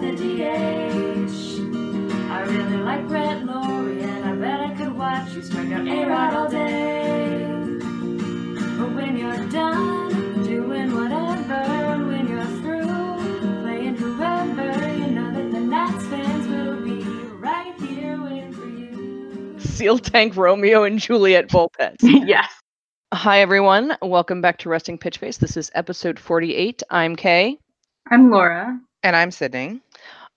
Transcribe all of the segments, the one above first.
with a DH. I really like Brett Lawrie, and I bet I could watch you strike out A-Rod all day. But when you're done doing whatever, when you're through playing whoever, you know that the Nats fans will be right here waiting for you. Seal Tank Romeo and Juliet bullpens. yes. Hi, everyone. Welcome back to Resting Pitch Face. This is episode 48. I'm Kay. I'm Laura. And I'm Sydney.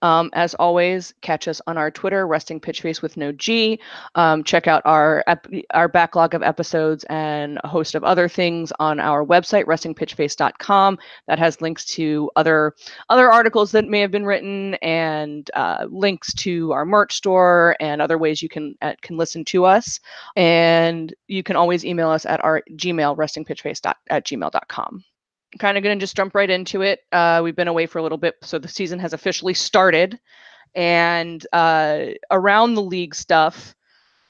Um, as always, catch us on our Twitter, Resting Pitch Face with no G. Um, check out our ep- our backlog of episodes and a host of other things on our website, restingpitchface.com. That has links to other other articles that may have been written and uh, links to our merch store and other ways you can uh, can listen to us. And you can always email us at our Gmail, restingpitchface at gmail.com kind of going to just jump right into it. Uh, we've been away for a little bit, so the season has officially started, and uh, around the league stuff,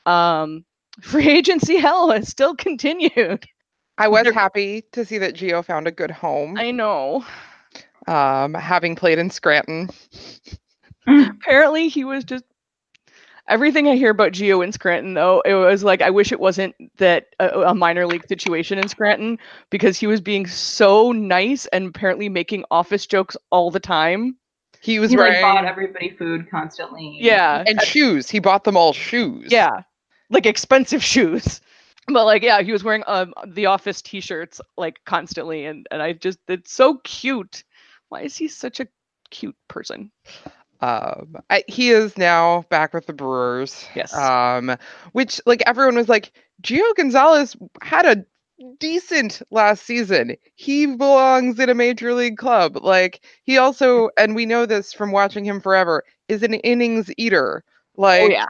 um, free agency hell has still continued. I was happy to see that Gio found a good home. I know. Um, having played in Scranton. Apparently, he was just everything I hear about Gio in Scranton. Though it was like I wish it wasn't that a, a minor league situation in Scranton because he was being so nice and apparently making office jokes all the time. He was he like bought everybody food constantly. Yeah, and shoes. He bought them all shoes. Yeah, like expensive shoes. But like, yeah, he was wearing um the office T-shirts like constantly, and and I just it's so cute. Why is he such a cute person? Um, I, he is now back with the Brewers. Yes. Um, which like everyone was like, Gio Gonzalez had a decent last season. He belongs in a major league club. Like he also, and we know this from watching him forever, is an innings eater. Like oh yeah,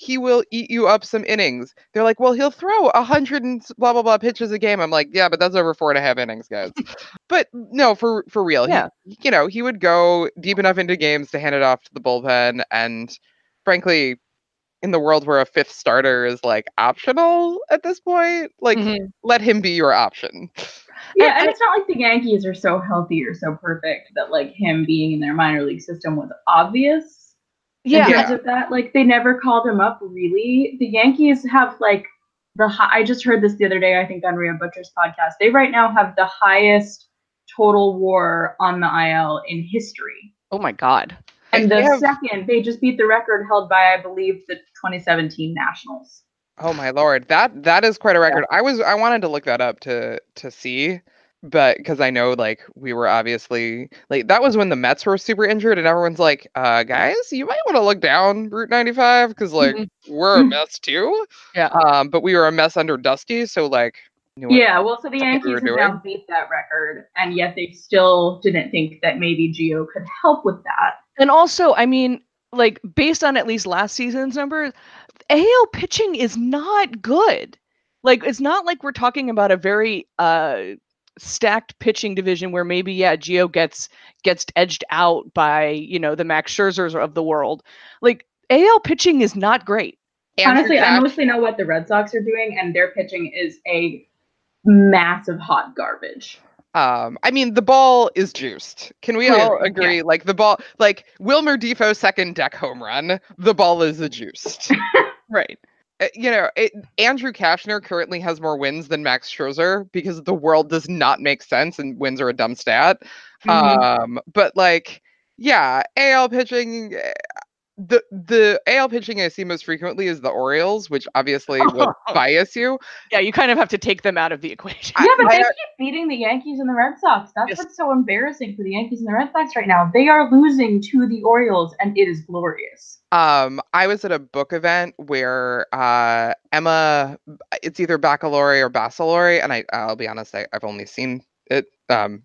he will eat you up some innings. They're like, well, he'll throw a hundred and blah blah blah pitches a game. I'm like, yeah, but that's over four and a half innings, guys. but no, for for real, he- Yeah. you know, he would go deep enough into games to hand it off to the bullpen, and frankly, in the world where a fifth starter is like optional at this point, like Mhm. let him be your option. Yeah, and it's not like the Yankees are so healthy or so perfect that like him being in their minor league system was obvious. Yeah, Because of that, like they never called him up really. The Yankees have like the hi- I just heard this the other day, I think on Rio Butcher's podcast. They right now have the highest total WAR on the IL in history. Oh my god. And the have- second, they just beat the record held by, I believe, the 2017 Nationals. Oh my lord, that that is quite a record. I was I wanted to look that up to to see, but because I know like we were obviously like that was when the Mets were super injured, and everyone's like, uh, guys, you might want to look down Route 95 because like Mhm. we're a mess too. Yeah. Um, but we were a mess under Dusty, so like. knew what- Yeah, well, so the what we Yankees were have now beat that record, and yet they still didn't think that maybe Gio could help with that. And also, I mean, like based on at least last season's numbers, AL pitching is not good. Like it's not like we're talking about a very uh stacked pitching division where maybe yeah, Gio gets gets edged out by, you know, the Max Scherzers of the world. Like AL pitching is not great. Honestly, I mostly know what the Red Sox are doing, and their pitching is a massive hot garbage. Um, I mean, the ball is juiced. Can we all Clearly, yeah. agree? Like the ball, like Wilmer Difo second deck home run, the ball is a juiced. Right. Uh, you know, it, Andrew Cashner currently has more wins than Max Scherzer because the world does not make sense and wins are a dumb stat. Mhm. Um, but like, yeah, AL pitching. The the AL pitching I see most frequently is the Orioles, which obviously will bias you. Yeah, you kind of have to take them out of the equation. Yeah, but I, they keep beating the Yankees and the Red Sox. That's Yes. what's so embarrassing for the Yankees and the Red Sox right now. They are losing to the Orioles, and it is glorious. Um, I was at a book event where uh, Emma, it's either Baccalaureate or Baccalaureate, and I, I'll be honest, I, I've only seen it. Um,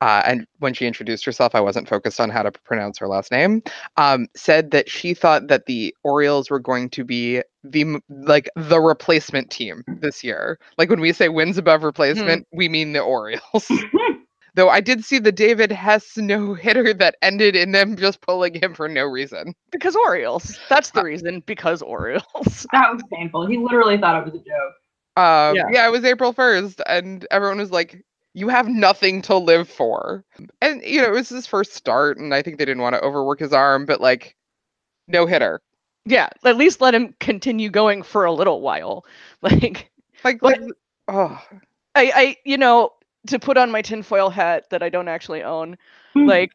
uh, and when she introduced herself, I wasn't focused on how to pronounce her last name. Um, said that she thought that the Orioles were going to be the like the replacement team this year. Like when we say wins above replacement, we mean the Orioles. Though I did see the David Hess no hitter that ended in them just pulling him for no reason. Because Orioles. That's the reason. Because Orioles. That was painful. He literally thought it was a joke. Um, Yeah. yeah. it was April 1st, and everyone was like, You have nothing to live for. And you know, it was his first start, and I think they didn't want to overwork his arm, but like no hitter. Yeah, at least let him continue going for a little while. Like Like, Like- oh I, I you know, to put on my tinfoil hat that I don't actually own, Hmm. like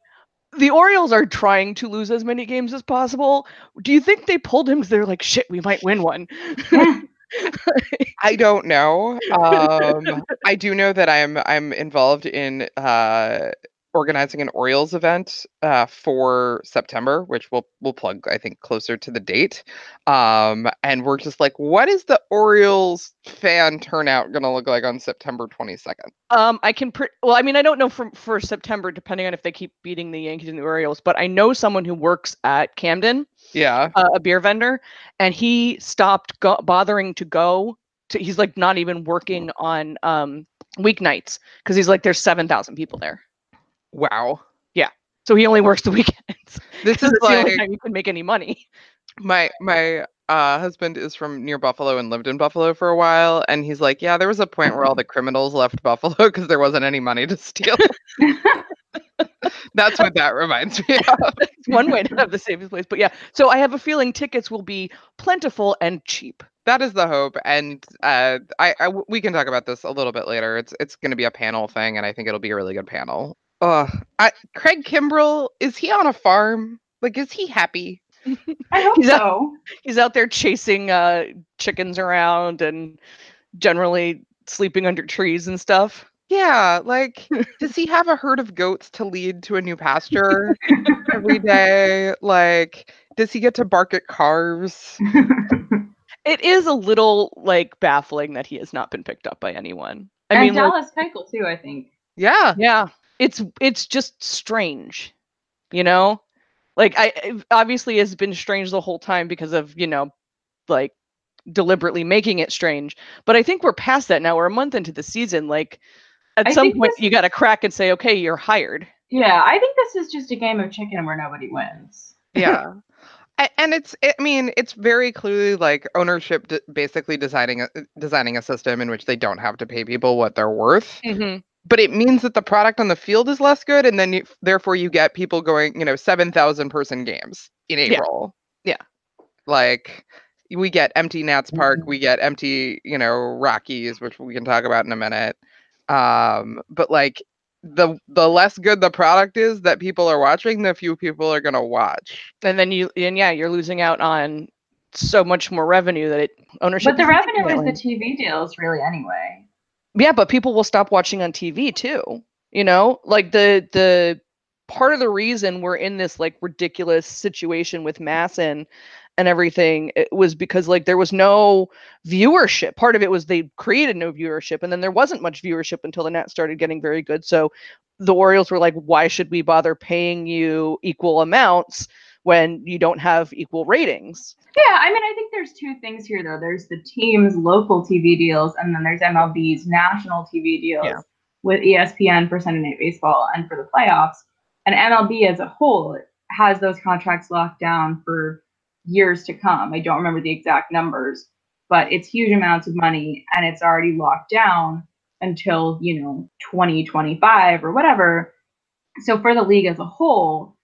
the Orioles are trying to lose as many games as possible. Do you think they pulled him because They're like, shit, we might win one. I don't know. Um, I do know that I'm I'm involved in uh, organizing an Orioles event uh, for September, which we'll we'll plug I think closer to the date. Um, and we're just like, what is the Orioles fan turnout going to look like on September 22nd? Um, I can pre- well, I mean, I don't know for for September, depending on if they keep beating the Yankees and the Orioles, but I know someone who works at Camden, Yeah. uh, a beer vendor, and he stopped go- bothering to go. To, he's like not even working on um weeknights because he's like there's seven thousand people there, Wow. Yeah. So he only works the weekends. This is it's the only time you can make any money. my my uh husband is from near Buffalo and lived in Buffalo for a while and he's like, yeah, there was a point where all the criminals left Buffalo because there wasn't any money to steal. That's what that reminds me of. It's one way to have the safest place, but yeah. So I have a feeling tickets will be plentiful and cheap. That is the hope, and uh, I, I we can talk about this a little bit later. It's it's going to be a panel thing, and I think it'll be a really good panel. Uh, I, Craig Kimbrel is he on a farm? Like, is he happy? I hope He's out- so. He's out there chasing uh, chickens around and generally sleeping under trees and stuff. Yeah, like, does he have a herd of goats to lead to a new pasture every day? Like, does he get to bark at cars? It is a little like baffling that he has not been picked up by anyone. I and mean, like, Dallas Keuchel too. I think. Yeah, yeah, it's it's just strange, you know. Like I it obviously has been strange the whole time because of you know, like deliberately making it strange. But I think we're past that now. We're a month into the season. Like at I some point, this- you got to crack and say, okay, you're hired. Yeah, I think this is just a game of chicken where nobody wins. yeah. And it's, I mean, it's very clearly like ownership d- basically designing a, designing a system in which they don't have to pay people what they're worth. Mm-hmm. But it means that the product on the field is less good and then you, therefore you get people going you know 7000 person games in april Yeah. like we get empty nats park we get empty you know rockies which we can talk about in a minute um but like the the less good the product is that people are watching the few people are going to watch And then you and yeah, you're losing out on so much more revenue that it ownership. But the revenue is the TV deals, really. Anyway. Yeah but people will stop watching on tv too you know? Like the the part of the reason we're in this like ridiculous situation with MASN and everything was because like there was no viewership. Part of it was they created no viewership and then there wasn't much viewership until the Nats started getting very good. So the orioles were like why should we bother paying you equal amounts when you don't have equal ratings Yeah, I mean, I think there's two things here, though. There's the team's local TV deals, and then there's MLB's national TV deals Yeah. with ESPN for Sunday Night Baseball and for the playoffs. And MLB as a whole has those contracts locked down for years to come. I don't remember the exact numbers, but it's huge amounts of money, and it's already locked down until, you know, 2025 or whatever. So for the league as a whole,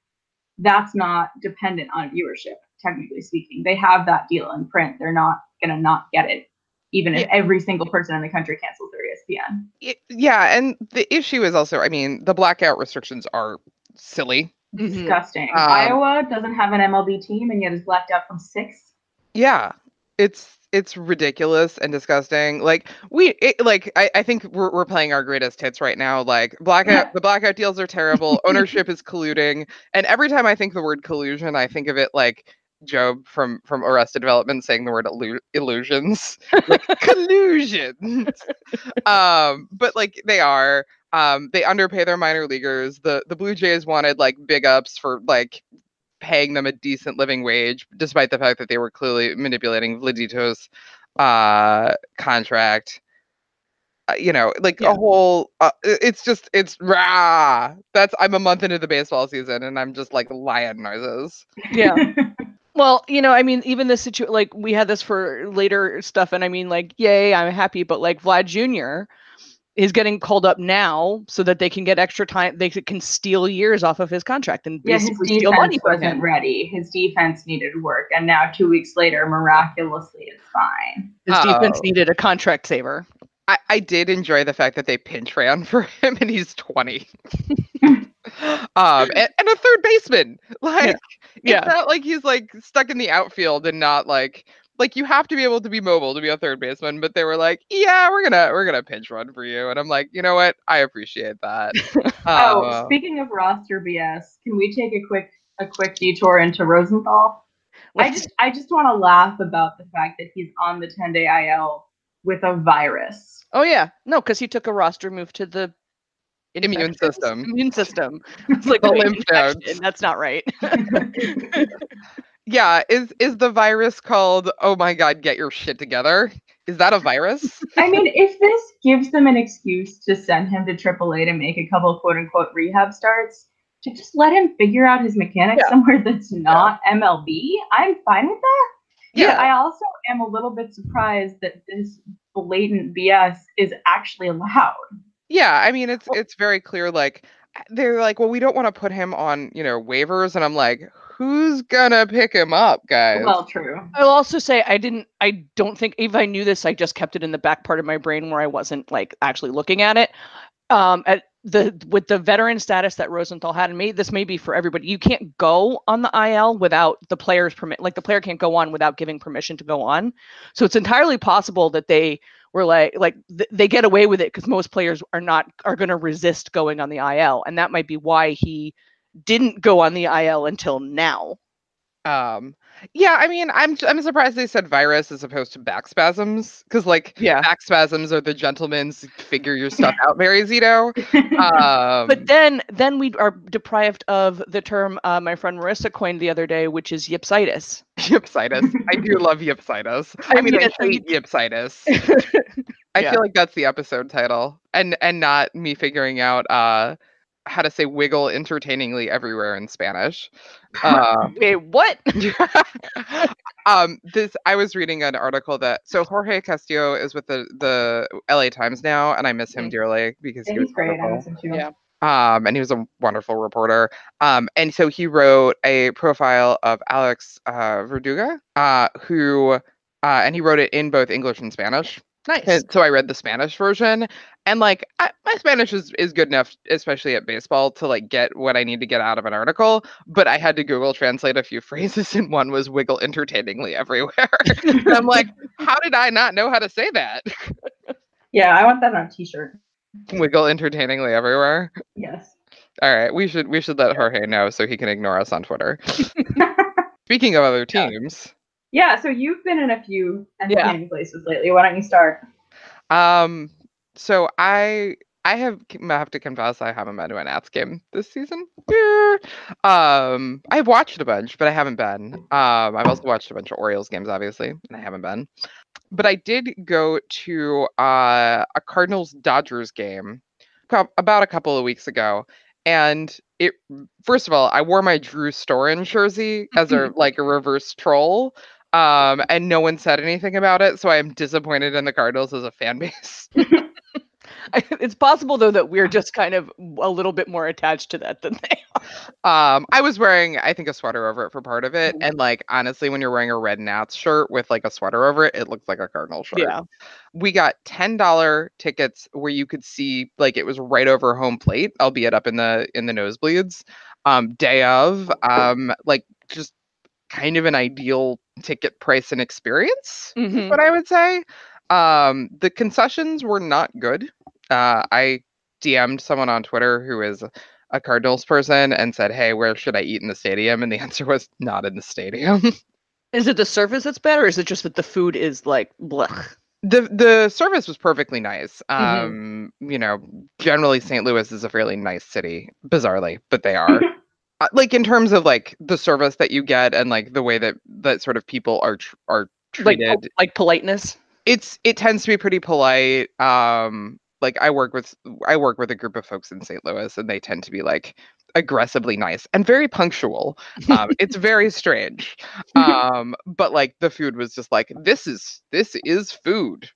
that's not dependent on viewership, technically speaking. They have that deal in print. They're not going to not get it, even if Yeah. every single person in the country cancels their ESPN. Yeah and the issue is also i mean the blackout restrictions are silly Mhm. Disgusting. Um, Iowa doesn't have an MLB team and yet is blacked out from six. Yeah, it's it's ridiculous and disgusting. Like we it, like I, I think we're we're playing our greatest hits right now. Like blackout the blackout deals are terrible. Ownership is colluding, and every time I think the word collusion, I think of it like Job from from Arrested Development saying the word illu- illusions, like collusions. um, but like they are. Um, they underpay their minor leaguers. The the Blue Jays wanted like big ups for like paying them a decent living wage, despite the fact that they were clearly manipulating Vladito's uh, contract. Uh, you know, like Yeah. a whole. Uh, it's just it's rah. That's I'm a month into the baseball season, and I'm just like lion noises. yeah Well, you know, I mean, even this situation, like we had this for later stuff, and I mean, like, yay, I'm happy, but like Vlad Jr. is getting called up now so that they can get extra time. They can steal years off of his contract and Yeah, his basically steal money defense from wasn't him. ready. His defense needed work, and now two weeks later, miraculously, it's fine. His defense Oh. needed a contract saver. I, I did enjoy the fact that they pinch ran for him and he's 20. um and, and a third baseman. Like Yeah. it's not like he's like stuck in the outfield and not like like you have to be able to be mobile to be a third baseman, but they were like, Yeah, we're gonna we're gonna pinch run for you. And I'm like, you know what? I appreciate that. Oh, Uh, speaking of roster BS, can we take a quick a quick detour into Rosenthal? I just I just want to laugh about the fact that he's on the 10 day IL with a virus. oh yeah, no, because he took a roster move to the Immune system. Immune system. It's like The wait, lymph nodes. infection, That's not right. yeah, is is the virus called oh my god, get your shit together? Is that a virus? I mean, if this gives them an excuse to send him to AAA to make a couple quote unquote rehab starts, to just let him figure out his mechanics Yeah. somewhere that's not MLB, I'm fine with that. Yeah. But I also am a little bit surprised that this blatant BS is actually allowed. Yeah, I mean it's it's very clear like they're like, well, we don't want to put him on, you know, waivers and I'm like, who's gonna pick him up, guys? Well, true. I'll also say I didn't I don't think if I knew this, I just kept it in the back part of my brain where I wasn't like actually looking at it. Um at the with the veteran status that Rosenthal had and maybe this may be for everybody. You can't go on the IL without the player's permit. Like the player can't go on without giving permission to go on. So it's entirely possible that they were like like th- they get away with it because most players are not are going to resist going on the IL and that might be why he didn't go on the IL until now. Um yeah, I mean, I'm I'm surprised they said virus as opposed to back spasms because like Yeah. back spasms are the gentleman's figure your stuff out, Mary Zito. Um, But then, then we are deprived of the term uh, my friend Marissa coined the other day, which is yipsitis. Yipsitis. I do love Yipsitis. I, I mean, mean, I it's like- hate Yipsitis. I Yeah. feel like that's the episode title, and and not me figuring out uh how to say wiggle entertainingly everywhere in Spanish. Uh, Wait, what? um, this I was reading an article that so Jorge Castillo is with the the LA Times now, and I miss him dearly because Yeah, he was he's great. I miss him too. Yeah. um, and he was a wonderful reporter. Um, and so he wrote a profile of Alex uh, Verdugo, uh, who, uh, and he wrote it in both English and Spanish. Nice. And so I read the Spanish version, and like I, my Spanish is is good enough, especially at baseball, to like get what I need to get out of an article. But I had to Google translate a few phrases, and one was "wiggle entertainingly everywhere." and I'm like, how did I not know how to say that? Yeah, I want that on a t-shirt. wiggle entertainingly everywhere. Yes. All right, we should we should let Jorge know so he can ignore us on Twitter. Speaking of other teams, Yeah, so you've been in a few Yeah. places lately. Why don't you start? um, so I I have I have to confess I haven't been to an Nats game this season. Yeah. Um, I've watched a bunch, but I haven't been. Um, I've also watched a bunch of Orioles games, obviously, and I haven't been. But I did go to uh, a Cardinals Dodgers game about a couple of weeks ago, and it first of all, I wore my Drew Storen jersey as a like a reverse troll. Um, and no one said anything about it, so I am disappointed in the Cardinals as a fan base. it's possible though that we're just kind of a little bit more attached to that than they are. Um, I was wearing, I think, a sweater over it for part of it, Mhm. and like honestly, when you're wearing a red Nats shirt with like a sweater over it, it looks like a Cardinal shirt. Yeah. we got ten dollar tickets where you could see like it was right over home plate, albeit up in the in the nosebleeds. Um, day of, um, like just kind of an ideal ticket price and experience. Mhm. what I would say. Um, the concessions were not good. Uh, I DM'd someone on Twitter who is a Cardinals person and said, "Hey, where should I eat in the stadium?" And the answer was not in the stadium. Is it the service that's bad, or is it just that the food is like blech? the The service was perfectly nice. Mhm. Um, you know, generally St. Louis is a fairly nice city, bizarrely, but they are. uh, like in terms of like the service that you get and like the way that that sort of people are tr- are Like treated. like politeness? it's it tends to be pretty polite um like i work with i work with a group of folks in st louis and they tend to be like aggressively nice and very punctual. Um it's very strange. Um but like the food was just like this is this is food.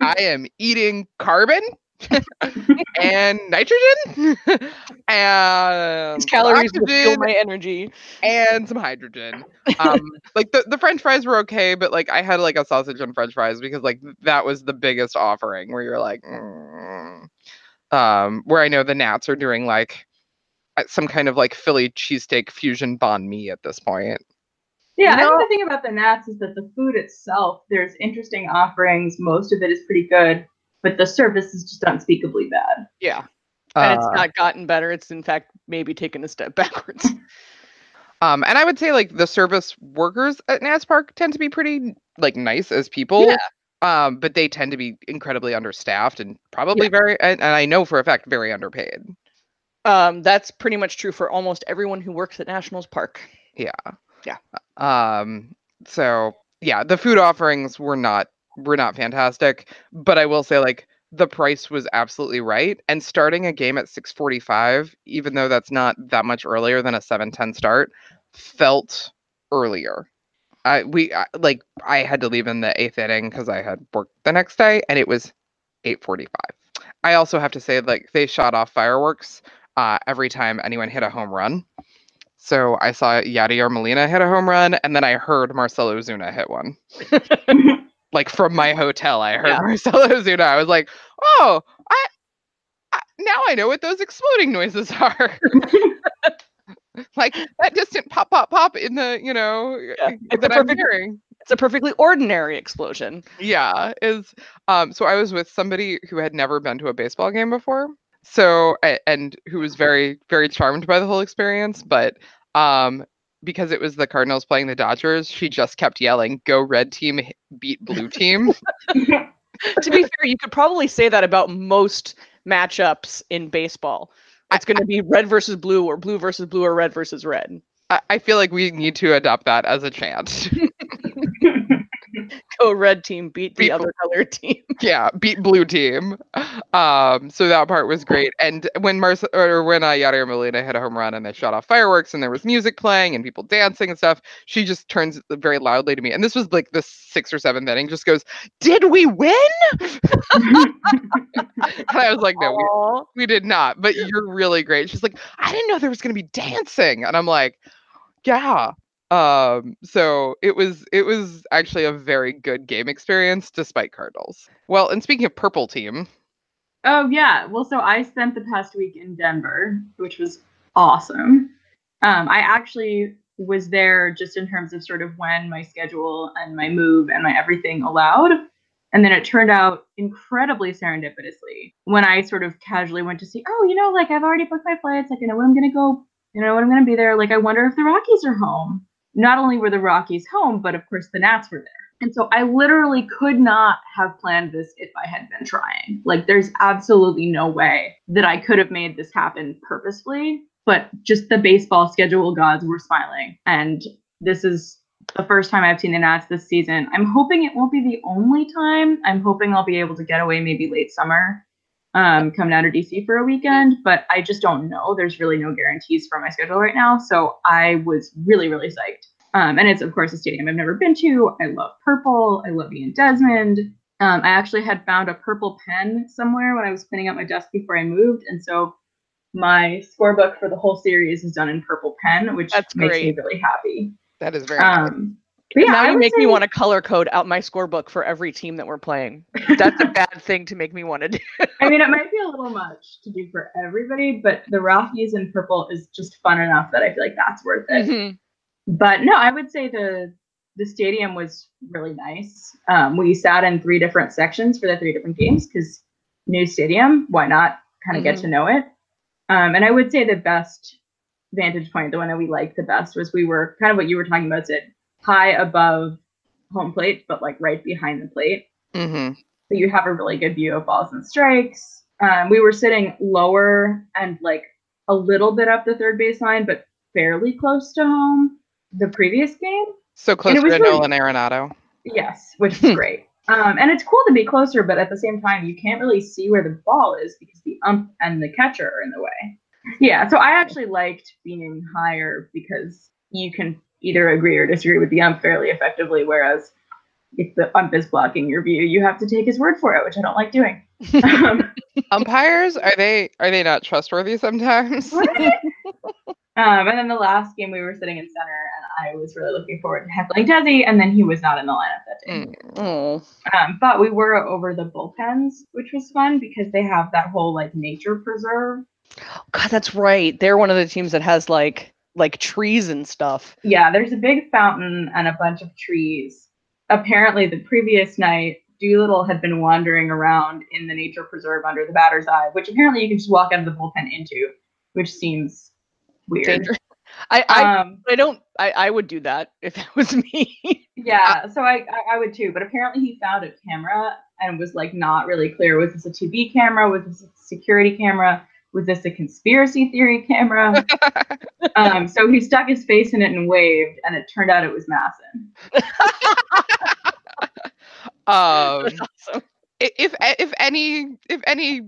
I am eating carbon and nitrogen and These calories fuel my energy. and some hydrogen. Um, like the, the French fries were okay, but like I had like a sausage and French fries because like that was the biggest offering where you're like, mm. um, where I know the Nats are doing like uh, some kind of like Philly cheesesteak fusion banh mi at this point. Yeah, I think the thing about the Nats is that the food itself, there's interesting offerings. Most of it is pretty good, but the service is just unspeakably bad. Yeah. And it's Uh, not gotten better. It's in fact maybe taken a step backwards. Um, and I would say like the service workers at Nats Park tend to be pretty like nice as people. Yeah. Um, but they tend to be incredibly understaffed and probably very and, and I know for a fact very underpaid. um, that's pretty much true for almost everyone who works at Nationals Park. Yeah. Yeah. Um, so yeah, the food offerings were not were not fantastic, but I will say like the price was absolutely right. And starting a game at 645, even though that's not that much earlier than a 710 start, felt earlier. I we I, like I had to leave in the eighth inning because I had work the next day, and it was 8:45. I also have to say like they shot off fireworks uh, every time anyone hit a home run. So I saw Yadier Molina hit a home run, and then I heard Marcell Ozuna hit one. like from my hotel, I heard Yeah. Marcelo Zuna. I was like, oh, I, I now I know what those exploding noises are. like that distant pop, pop, pop in the you know Yeah, it's a that I'm perfect- hearing. It's a perfectly ordinary explosion. Yeah, is um. So I was with somebody who had never been to a baseball game before. So and who was very very charmed by the whole experience, but um because it was the Cardinals playing the Dodgers, she just kept yelling, "Go red team, beat blue team." to be fair, you could probably say that about most matchups in baseball. It's going to be red versus blue, or blue versus blue, or red versus red. I, I feel like we need to adopt that as a chant. Go red team, beat the Beat other color team. yeah, beat blue team. Um, so that part was great. And when Mars or when uh, Yadier Molina hit a home run and they shot off fireworks and there was music playing and people dancing and stuff, she just turns very loudly to me. And this was like the sixth or seventh inning. Just goes, "Did we win?" and I was like, "No, we, we did not." But you're really great. She's like, "I didn't know there was gonna be dancing," and I'm like, "Yeah." Um, so it was it was actually a very good game experience despite Cardinals. Well, and speaking of purple team, Oh yeah. Well, so I spent the past week in Denver, which was awesome. Um, I actually was there just in terms of sort of when my schedule and my move and my everything allowed. And then it turned out incredibly serendipitously when I sort of casually went to see, oh, you know, like I've already booked my flights. Like I know when I'm gonna go, you know when I'm gonna be there. Like I wonder if the Rockies are home. Not only were the Rockies home, but of course the Nats were there. And so I literally could not have planned this if I had been trying. Like, there's absolutely no way that I could have made this happen purposefully, but just the baseball schedule gods were smiling. And this is the first time I've seen the Nats this season. I'm hoping it won't be the only time. I'm hoping I'll be able to get away maybe late summer, um, come down to DC for a weekend, but I just don't know. There's really no guarantees for my schedule right now. So I was really, really psyched. Um, and it's of course a stadium I've never been to. I love purple. I love Ian Desmond. Um, I actually had found a purple pen somewhere when I was cleaning up my desk before I moved, and so my scorebook for the whole series is done in purple pen, which That's makes me really happy. that is very. Um, but yeah, now you make me want to color code out my scorebook for every team that we're playing. That's a bad thing to make me want to do. I mean, it might be a little much to do for everybody, but the Rockies in purple is just fun enough that I feel like that's worth it. Mhm. but no, I would say the the stadium was really nice. Um, we sat in three different sections for the three different games because new stadium, why not kind of get to know it? Um, and I would say the best vantage point, the one that we liked the best, was we were kind of what you were talking about, Sid, high above home plate, but like right behind the plate. hmm So you have a really good view of balls and strikes. Um, we were sitting lower and like a little bit up the third baseline, but fairly close to home. The previous game, So close to really- Nolan Arenado. yes, which is great. Um, and it's cool to be closer, but at the same time, you can't really see where the ball is because the ump and the catcher are in the way. Yeah, so I actually liked being higher because you can either agree or disagree with the ump fairly effectively, whereas if the ump is blocking your view, you have to take his word for it, which I don't like doing. um, Umpires are they are they not trustworthy sometimes? Um, and then the last game we were sitting in center, and I was really looking forward to heckling Desi, and then he was not in the lineup that day. Mm. Oh, Um, but we were over the bullpens, which was fun because they have that whole like nature preserve. God, that's right. They're one of the teams that has like like trees and stuff. Yeah, there's a big fountain and a bunch of trees. Apparently, the previous night, Doolittle had been wandering around in the nature preserve under the batter's eye, which apparently you can just walk out of the bullpen into, which seems weird. Dangerous. I I, Um, I don't. I I would do that if that was me. Yeah, so I, I I would too, but apparently he found a camera and was like not really clear. Was this a TV camera? Was this a security camera? Was this a conspiracy theory camera? um, so he stuck his face in it and waved, and it turned out it was MASN. um, awesome. if if any if any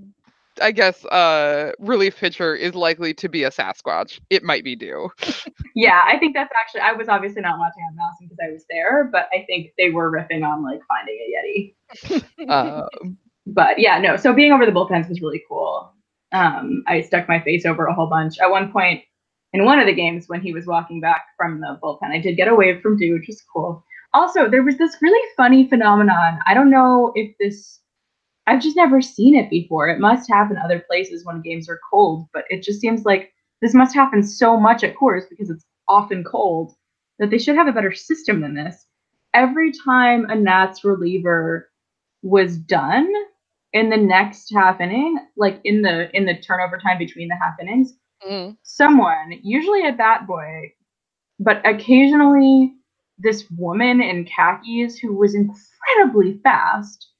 I guess uh relief pitcher is likely to be a Sasquatch, it might be due. Yeah, I think that's actually. I was obviously not watching on MASN because I was there, but I think they were riffing on like finding a Yeti. Um, but yeah, no. So being over the bullpens was really cool. Um, I stuck my face over a whole bunch. At one point in one of the games, when he was walking back from the bullpen, I did get a wave from Doo, which was cool. Also, there was this really funny phenomenon. I don't know if this. I've just never seen it before. It must happen other places when games are cold, but it just seems like this must happen so much at Coors because it's often cold that they should have a better system than this. Every time a Nats reliever was done, in the next half inning, like in the in the turnover time between the half innings, Mm. someone, usually a bat boy, but occasionally this woman in khakis who was incredibly fast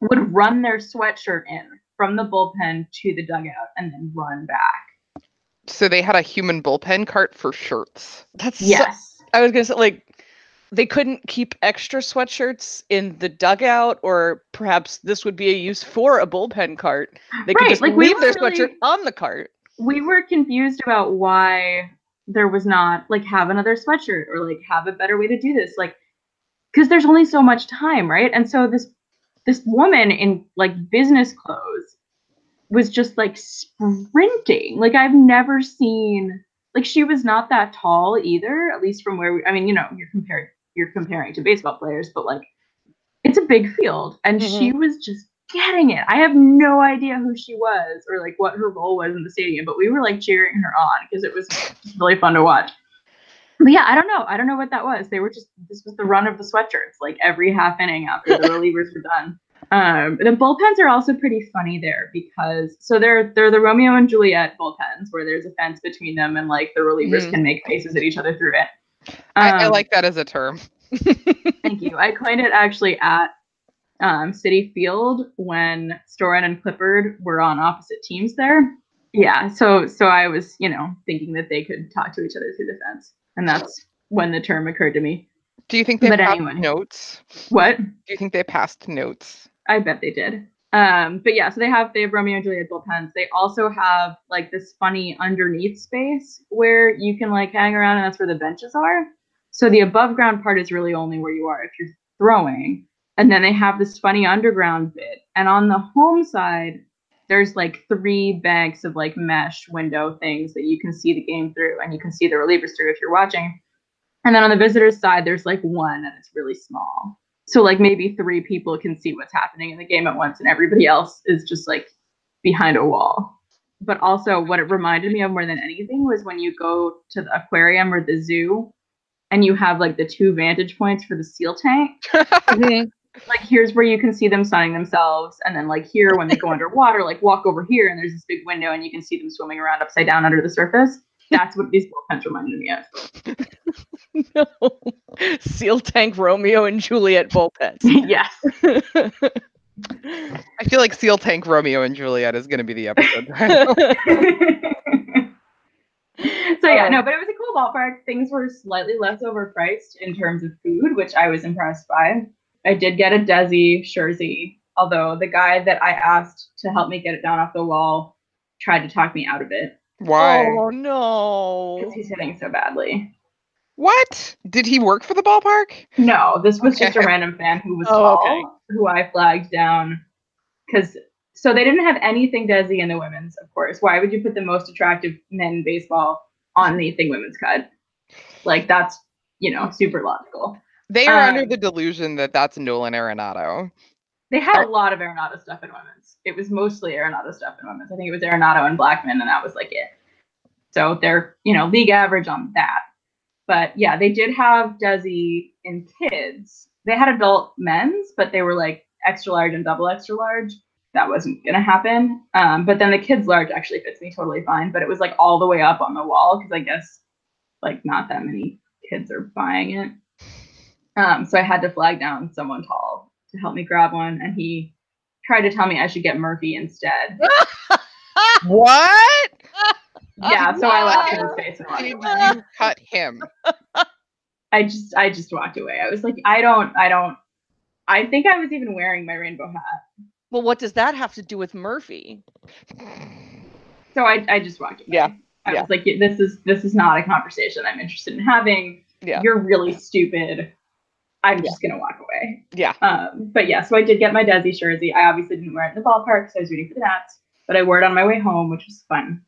would run their sweatshirt in from the bullpen to the dugout and then run back. so they had a human bullpen cart for shirts. That's so- Yes. I was gonna say like they couldn't keep extra sweatshirts in the dugout, or perhaps this would be a use for a bullpen cart. They could Right, just like, we leave their were really- sweatshirt on the cart. we were confused about why there was not like have another sweatshirt or like have a better way to do this like because there's only so much time right and so this this woman in like business clothes was just like sprinting like i've never seen like she was not that tall either at least from where we i mean you know you're compared you're comparing to baseball players but like it's a big field and she was just getting it. I have no idea who she was or like what her role was in the stadium, but we were like cheering her on because it was really fun to watch. But yeah, I don't know. I don't know what that was. They were just this was the run of the sweatshirts, like every half inning after the relievers were done. Um, the bullpens are also pretty funny there because so they're they're the Romeo and Juliet bullpens where there's a fence between them and like the relievers Mhm. can make faces at each other through it. I, I Um, like that as a term. Thank you. I coined it actually at um, Citi Field when Storen and Clippard were on opposite teams there. Yeah, so so I was, you know, thinking that they could talk to each other through the fence, and that's when the term occurred to me. Do you think they but passed anyway. notes? What? Do you think they passed notes? I bet they did. Um, but yeah, so they have they have Romeo and Juliet bullpens. They also have like this funny underneath space where you can like hang around, and that's where the benches are. So the above ground part is really only where you are if you're throwing. And then they have this funny underground bit. And on the home side, there's like three banks of like mesh window things that you can see the game through and you can see the relievers through if you're watching. And then on the visitors side, there's like one and it's really small. So like maybe three people can see what's happening in the game at once and everybody else is just like behind a wall. But also what it reminded me of more than anything was when you go to the aquarium or the zoo and you have like the two vantage points for the seal tank. Like here's where you can see them sunning themselves and then like here when they go underwater, like walk over here and there's this big window and you can see them swimming around upside down under the surface. That's what these bullpens reminded me of. no. Seal Tank Romeo and Juliet bullpens. yes. I feel like Seal Tank Romeo and Juliet is going to be the episode. title. so yeah, Oh. no, but it was a cool ballpark. Things were slightly less overpriced in terms of food, which I was impressed by. I did get a Desi shirsey, although the guy that I asked to help me get it down off the wall tried to talk me out of it Why? Oh no. because he's hitting so badly. What? Did he work for the ballpark? No, this was just a random fan who was Oh, tall, okay. who I flagged down. Because so they didn't have anything Desi in the women's, of course. Why would you put the most attractive men in baseball on the thing women's cut? Like that's you know super logical. They are under Um, the delusion that that's Nolan Arenado. They had a lot of Arenado stuff in women's. It was mostly Arenado stuff in women's. I think it was Arenado and Blackmon, and that was like it. So they're, you know, league average on that. But yeah, they did have Desi in kids. They had adult men's, but they were like extra large and double extra large. That wasn't gonna happen. Um, but then the kids large actually fits me totally fine. But it was like all the way up on the wall because I guess like not that many kids are buying it. Um, so I had to flag down someone tall to help me grab one, and he tried to tell me I should get Murphy instead. What? yeah, so I laughed in his face and walked away. you cut him? I just I just walked away. I was like, I don't I don't I think I was even wearing my rainbow hat. Well, what does that have to do with Murphy? So I I just walked away. Yeah, I yeah. was like, this is this is not a conversation I'm interested in having. Yeah. You're really stupid. I'm just gonna walk away. Yeah. Um, but yeah, so I did get my Desi jersey. I obviously didn't wear it in the ballpark because I was rooting for the Nats, but I wore it on my way home, which was fun.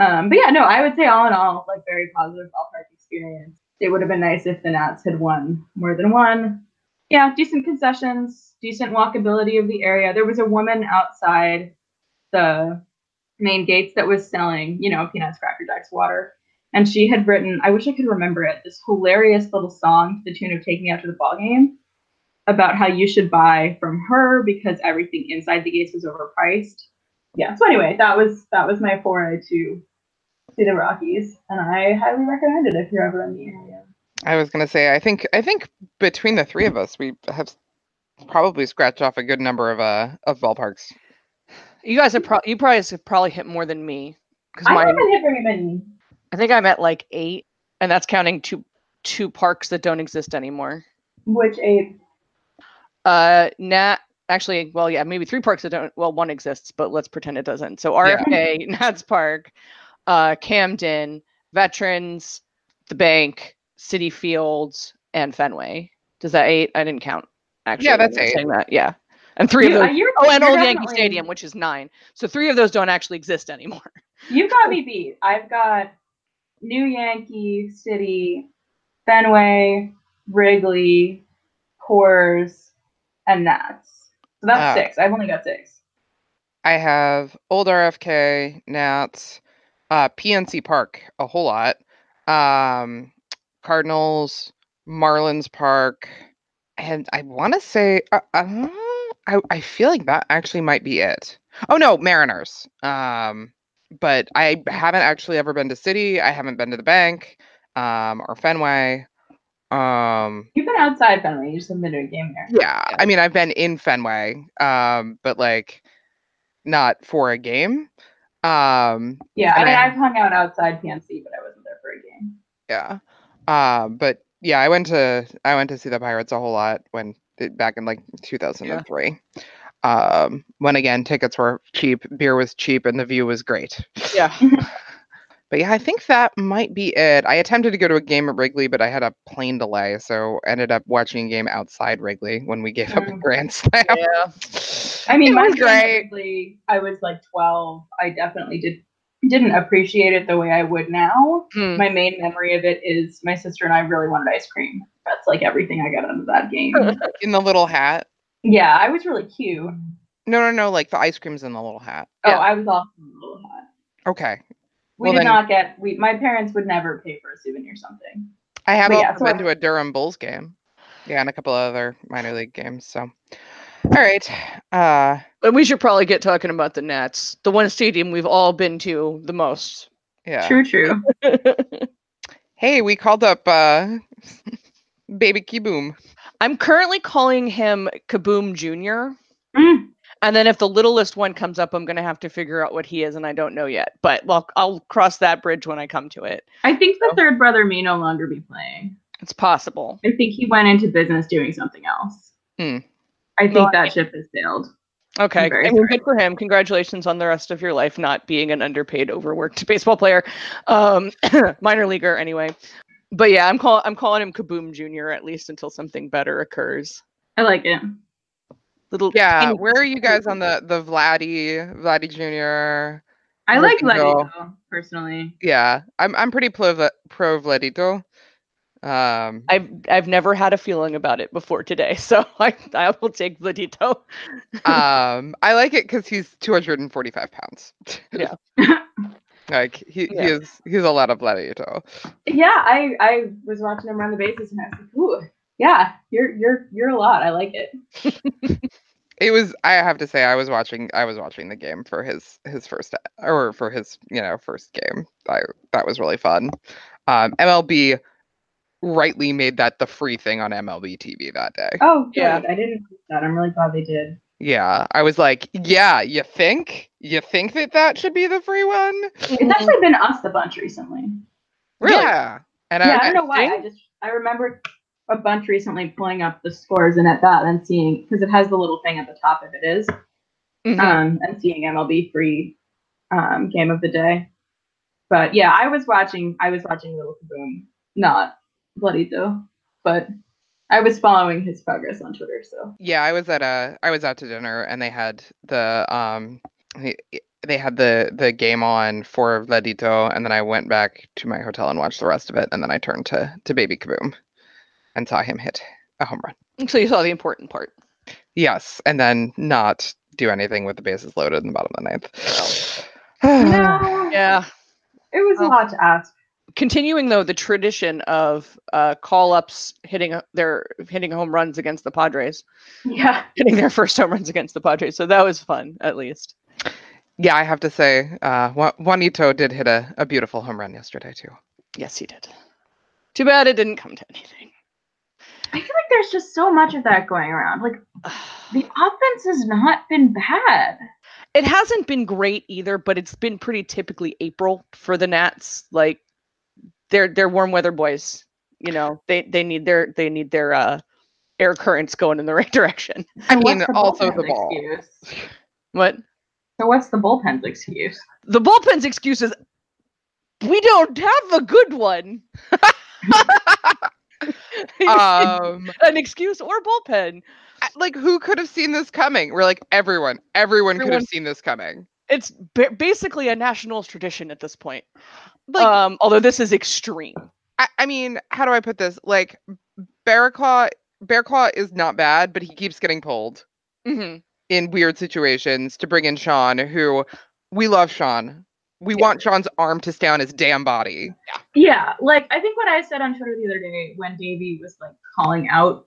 Um, but yeah, no, I would say all in all, like very positive ballpark experience. It would have been nice if the Nats had won more than one. Yeah, decent concessions, decent walkability of the area. There was a woman outside the main gates that was selling, you know, peanuts, cracker jacks, water. And she had written, I wish I could remember it, this hilarious little song to the tune of Take Me Out to the Ball Game about how you should buy from her because everything inside the gates was overpriced. Yeah. So anyway, that was that was my foray to to the Rockies, and I highly recommend it if you're ever in the area. I was gonna say, I think I think between the three of us, we have probably scratched off a good number of uh of ballparks. You guys have pro- you probably have probably hit more than me because I my haven't hit very many. I think I'm at like eight, and that's counting two two parks that don't exist anymore. Which eight? Uh, Nat actually, well, yeah, maybe three parks that don't. Well, one exists, but let's pretend it doesn't. So Yeah. Nats Park, uh, Camden, Veterans, the Bank, Citi Fields, and Fenway. Does that eight? I didn't count. Actually, Yeah, that's when I was eight. saying that. Yeah, and three You- of those. you're- Oh, and Old Yankee Stadium, which is nine. So three of those don't actually exist anymore. You got me beat. I've got New Yankee City, Fenway, Wrigley, Coors, and Nats. So that's Ah. six. I've only got six. I have old RFK, Nats, uh, PNC Park, a whole lot. Um, Cardinals, Marlins Park, and I want to say, uh, uh, I I feel like that actually might be it. Oh no, Mariners. Um, but I haven't actually ever been to Citi. I haven't been to the Bank, um, or Fenway. Um, You've been outside Fenway. You just haven't been to a game there. yeah, I mean, I've been in Fenway, um, but like not for a game. Um, Yeah, I mean, I, I've hung out outside PNC, but I wasn't there for a game. yeah. Um, but yeah, I went to I went to see the Pirates a whole lot when back in like 2003. Um, when again tickets were cheap, beer was cheap, and the view was great. Yeah. But yeah, I think that might be it. I attempted to go to a game at Wrigley, but I had a plane delay, so ended up watching a game outside Wrigley when we gave up a Mm. grand slam. Yeah. I mean, it my was great. Basically, I was like 12. I definitely did didn't appreciate it the way I would now. Hmm. My main memory of it is my sister and I really wanted ice cream. That's like everything I got out of that game. In the little hat. Yeah, I was really cute. No, no, no. Like the ice cream's in the little hat. Oh, Yeah. I was off in the little hot. Okay. We Well, did then- not get. We my parents would never pay for a souvenir something. I have But yeah, also so been I- to a Durham Bulls game. Yeah, and a couple of other minor league games. So, all right. Uh, But we should probably get talking about the Nats, the one stadium we've all been to the most. yeah. True, true. Hey, we called up uh, Baby Kieboom. I'm currently calling him Kaboom Jr. Mm. And then if the littlest one comes up, I'm going to have to figure out what he is, and I don't know yet. But well, I'll cross that bridge when I come to it. I think the Oh. third brother may no longer be playing. It's possible. I think he went into business doing something else. Hmm. I think Well, that ship has sailed. Okay, I mean, good for him. Congratulations on the rest of your life not being an underpaid, overworked baseball player, um, minor leaguer anyway. But yeah, I'm call I'm calling him Kaboom Junior at least until something better occurs. I like it. Little Yeah, tiny where are you guys on the the Vladdy Vladdy Jr. I like Vladito. Vladito personally. Yeah, I'm I'm pretty pro Vla- pro Vladito. Um, I've I've never had a feeling about it before today, so I I will take Vladito. um, I like it because he's 245 pounds. Yeah. Like he, Yeah. he is he's a lot of Vladito. Yeah, I I was watching him run the bases and I was like, ooh, yeah, you're you're you're a lot. I like it. It was I have to say I was watching I was watching the game for his his first or for his you know first game. I that was really fun. Um, MLB rightly made that the free thing on MLB TV that day. Oh, good. Yeah. I didn't know that. I'm really glad they did. Yeah, I was like, yeah, you think you think that that should be the free one? It's actually been us a bunch recently. Really? Yeah, and yeah, I I, don't know why. I just I remember a bunch recently pulling up the scores and at that and seeing because it has the little thing at the top if it is, Mhm. um, and seeing MLB free um, game of the day. But yeah, I was watching. I was watching Little Kieboom, not Vladito, but I was following his progress on Twitter. So yeah, I was at a I was out to dinner and they had the um they, they had the the game on for Vladito, and then I went back to my hotel and watched the rest of it and then I turned to to Baby Kieboom and saw him hit a home run. So you saw the important part. Yes, and then not do anything with the bases loaded in the bottom of the ninth. no, Yeah. it was a Oh. lot to ask. Continuing though the tradition of uh, call ups hitting a- their hitting home runs against the Padres, Yeah, hitting their first home runs against the Padres. So that was fun, at least. Yeah, I have to say, uh, Juanito did hit a, a beautiful home run yesterday too. Yes, he did. Too bad it didn't come to anything. I feel like there's just so much of that going around. Like the offense has not been bad. It hasn't been great either, but it's been pretty typically April for the Nats. Like they're they're warm weather boys. You know, they they need their they need their uh air currents going in the right direction. I mean, the also the ball. Excuse? What So what's the bullpen's excuse? the bullpen's excuse is we don't have a good one. Um, An excuse or bullpen. Like who could have seen this coming? We're like everyone, everyone, could have seen this coming. It's ba- basically a national tradition at this point. Like, um, although this is extreme. I, I mean, how do I put this? Like, Bearclaw, Bearclaw is not bad, but he keeps getting pulled hmm in weird situations to bring in Sean, who we love Sean. We Yeah. want Sean's arm to stay on his damn body. Yeah, like I think what I said on Twitter the other day when Davey was like calling out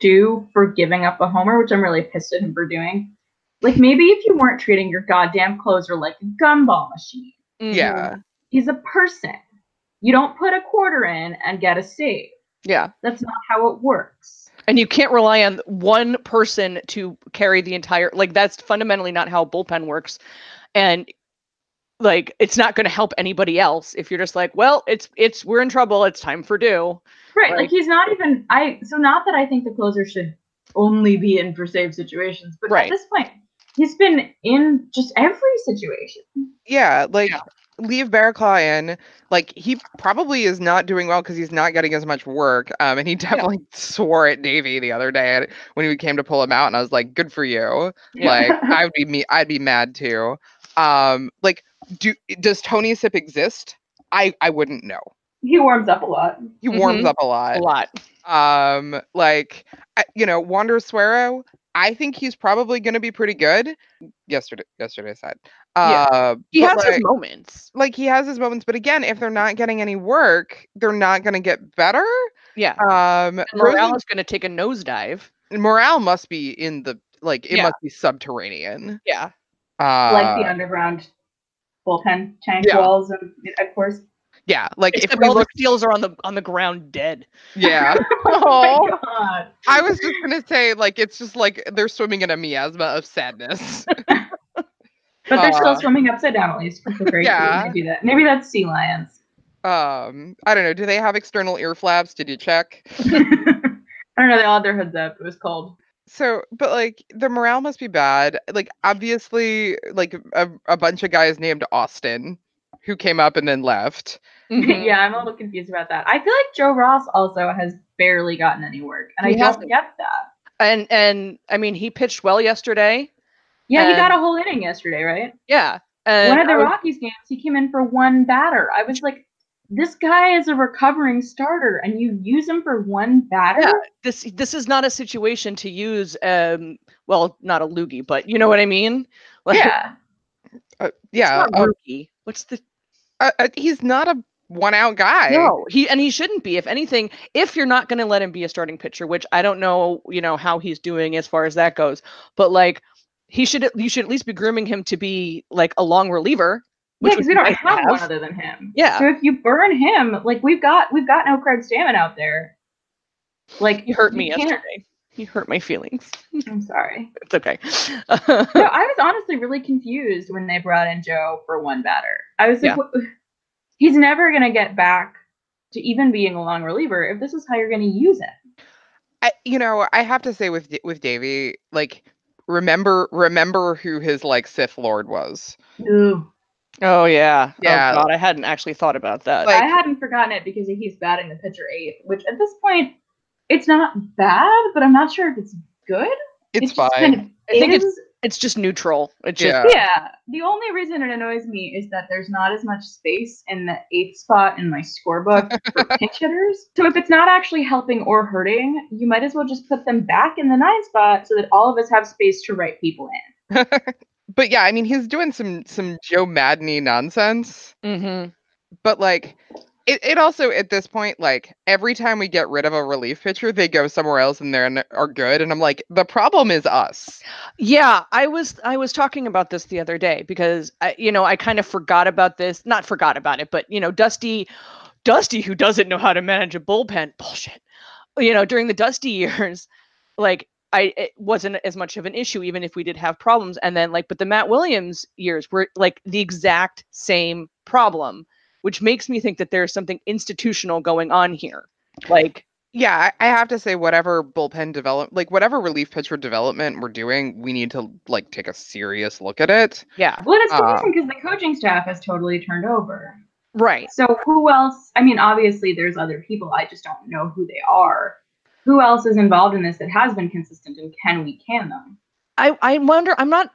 Doo for giving up a homer, which I'm really pissed at him for doing. Like maybe if you weren't treating your goddamn closer like a gumball machine. Yeah. He's a person. You don't put a quarter in and get a save. Yeah. That's not how it works. And you can't rely on one person to carry the entire like that's fundamentally not how bullpen works. And like it's not going to help anybody else if you're just like, well, it's it's we're in trouble, it's time for Doo. Right. Like- Like he's not even I so not that I think the closer should only be in for save situations, but Right. at this point, he's been in just every situation. Yeah, like Yeah. Leave Bearclaw in. Like he probably is not doing well because he's not getting as much work. Um, and he definitely swore at Davey the other day when we came to pull him out, and I was like, "Good for you." Yeah. Like I would be me, I'd be mad too. Um, like, do does Tony Sipp exist? I I wouldn't know. He warms up a lot. He warms Mhm. up a lot. A lot. Um, like you know, Wander Suero. I think he's probably going to be pretty good. Yesterday, yesterday I said. Yeah. Uh, He has like, his moments. like he has his moments, but again, if they're not getting any work, they're not going to get better. Yeah. Um, And Rosen- Morale is going to take a nosedive. morale must be in the like it Yeah. must be subterranean. Yeah. Uh, like the underground bullpen tank yeah. walls and of course. Yeah, like if we all look, the seals are on the on the ground dead. yeah. Oh Oh, my god. I was just gonna say like it's just like they're swimming in a miasma of sadness. But they're still Uh, swimming upside down at least, which is very yeah. Maybe that maybe that's sea lions. um, I don't know. Do they have external ear flaps? Did you check? I don't know, they all had their hoods up. It was cold. So, but like the morale must be bad. Like obviously, like a, a bunch of guys named Austin who came up and then left. Mhm. yeah, I'm a little confused about that. I feel like Joe Ross also has barely gotten any work, and He I don't hasn't. get that. And and I mean, he pitched well yesterday. Yeah, he got a whole inning yesterday, right? Yeah. And one of the was- Rockies games, he came in for one batter. I was like, this guy is a recovering starter, and you use him for one batter? Yeah. this this is not a situation to use um well not a loogie but you know what i mean like Yeah. Uh, it's yeah, not uh, rookie. what's the uh, uh, he's not a one out guy. no he and he shouldn't be if anything if you're not going to let him be a starting pitcher which i don't know you know how he's doing as far as that goes but like he should you should at least be grooming him to be like a long reliever Yeah, which because we don't nice to have one other than him. Yeah. So if you burn him, like we've got we've got no Craig Stammen out there. Like he hurt me yesterday he hurt my feelings I'm sorry. it's okay No, I was honestly really confused when they brought in Joe for one batter. I was like, Yeah. "What- he's never gonna get back to even being a long reliever if this is how you're gonna use it. I, you know, I have to say with with Davey, like remember remember who his like Sith Lord was. Ooh. oh yeah oh, Yeah. oh god i hadn't actually thought about that Like- I hadn't forgotten it because he's batting the pitcher eighth, which at this point, it's not bad, but I'm not sure if it's good. It's, just fine. kind of I think it's- it's just neutral it's just Yeah. Yeah. The only reason it annoys me is that there's not as much space in the eighth spot in my scorebook for pinch hitters. So if it's not actually helping or hurting, you might as well just put them back in the nine spot so that all of us have space to write people in. but yeah, I mean, he's doing some some Joe Maddon nonsense. Mm-hmm. But like, it, it also at this point, like every time we get rid of a relief pitcher, they go somewhere else and they're are good. And I'm like, the problem is us. Yeah, I was I was talking about this the other day because I, you know I kind of forgot about this, not forgot about it, but you know Dusty, Dusty who doesn't know how to manage a bullpen, bullshit. You know during the Dusty years, like I it wasn't as much of an issue even if we did have problems, and then like but the Matt Williams years were like the exact same problem, which makes me think that there's something institutional going on here. Like Yeah, I I have to say, whatever bullpen develop, like whatever relief pitcher development we're doing, we need to like take a serious look at it. yeah, Well, it's Uh, confusing because the coaching staff has totally turned over. right. So who else? I mean, obviously there's other people. I just don't know who they are. Who else is involved in this that has been consistent, and can we can them? I I wonder. I'm not.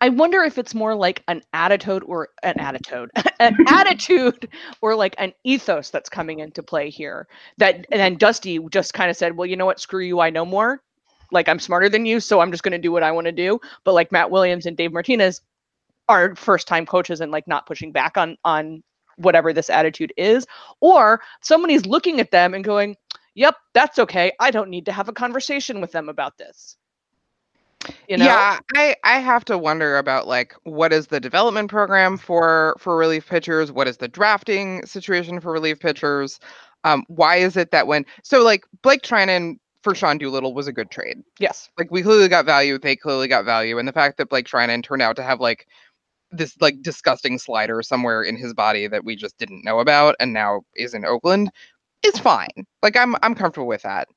I wonder if it's more like an attitude or an attitude, an attitude or like an ethos that's coming into play here. That and then Dusty just kind of said, "Well, you know what? Screw you. I know more. Like I'm smarter than you, so I'm just going to do what I want to do." But like Matt Williams and Dave Martinez are first time coaches and like not pushing back on on whatever this attitude is, or somebody's looking at them and going, "Yep, that's okay. I don't need to have a conversation with them about this." You know? Yeah, I I have to wonder about like what is the development program for for relief pitchers? What is the drafting situation for relief pitchers? Um, why is it that when so like Blake Treinen for Sean Doolittle was a good trade. Yes. Like we clearly got value, they clearly got value, and the fact that Blake Treinen turned out to have like this like disgusting slider somewhere in his body that we just didn't know about and now is in Oakland is fine. Like I'm I'm comfortable with that.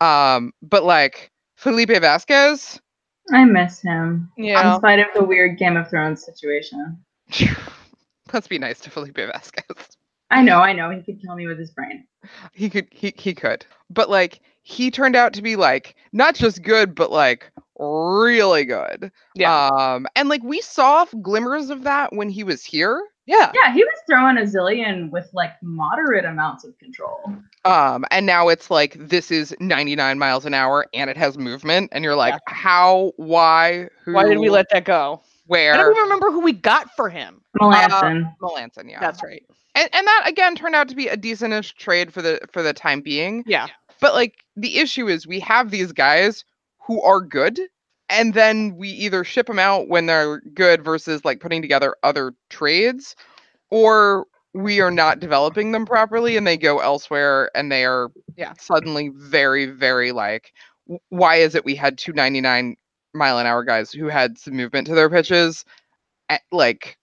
Um, but like Felipe Vasquez, I miss him. Yeah. In spite of the weird Game of Thrones situation. let's be nice to Felipe Vasquez. I know, I know. He could kill me with his brain. He could he he could. But like he turned out to be like not just good, but like really good. Yeah. Um and like we saw glimmers of that when he was here. Yeah. Yeah, he was throwing a zillion with like moderate amounts of control. Um, and now it's like this is 99 miles an hour and it has movement, and you're like, how, why, who, Why did we let that go? Where I don't even remember who we got for him. Melancon. Melancon, yeah. That's right. and, and that again turned out to be a decentish trade for the for the time being. Yeah. But like the issue is we have these guys who are good, and then we either ship them out when they're good versus like putting together other trades, or we are not developing them properly and they go elsewhere and they are Yeah. suddenly very very like why is it we had 299 mile an hour guys who had some movement to their pitches a- like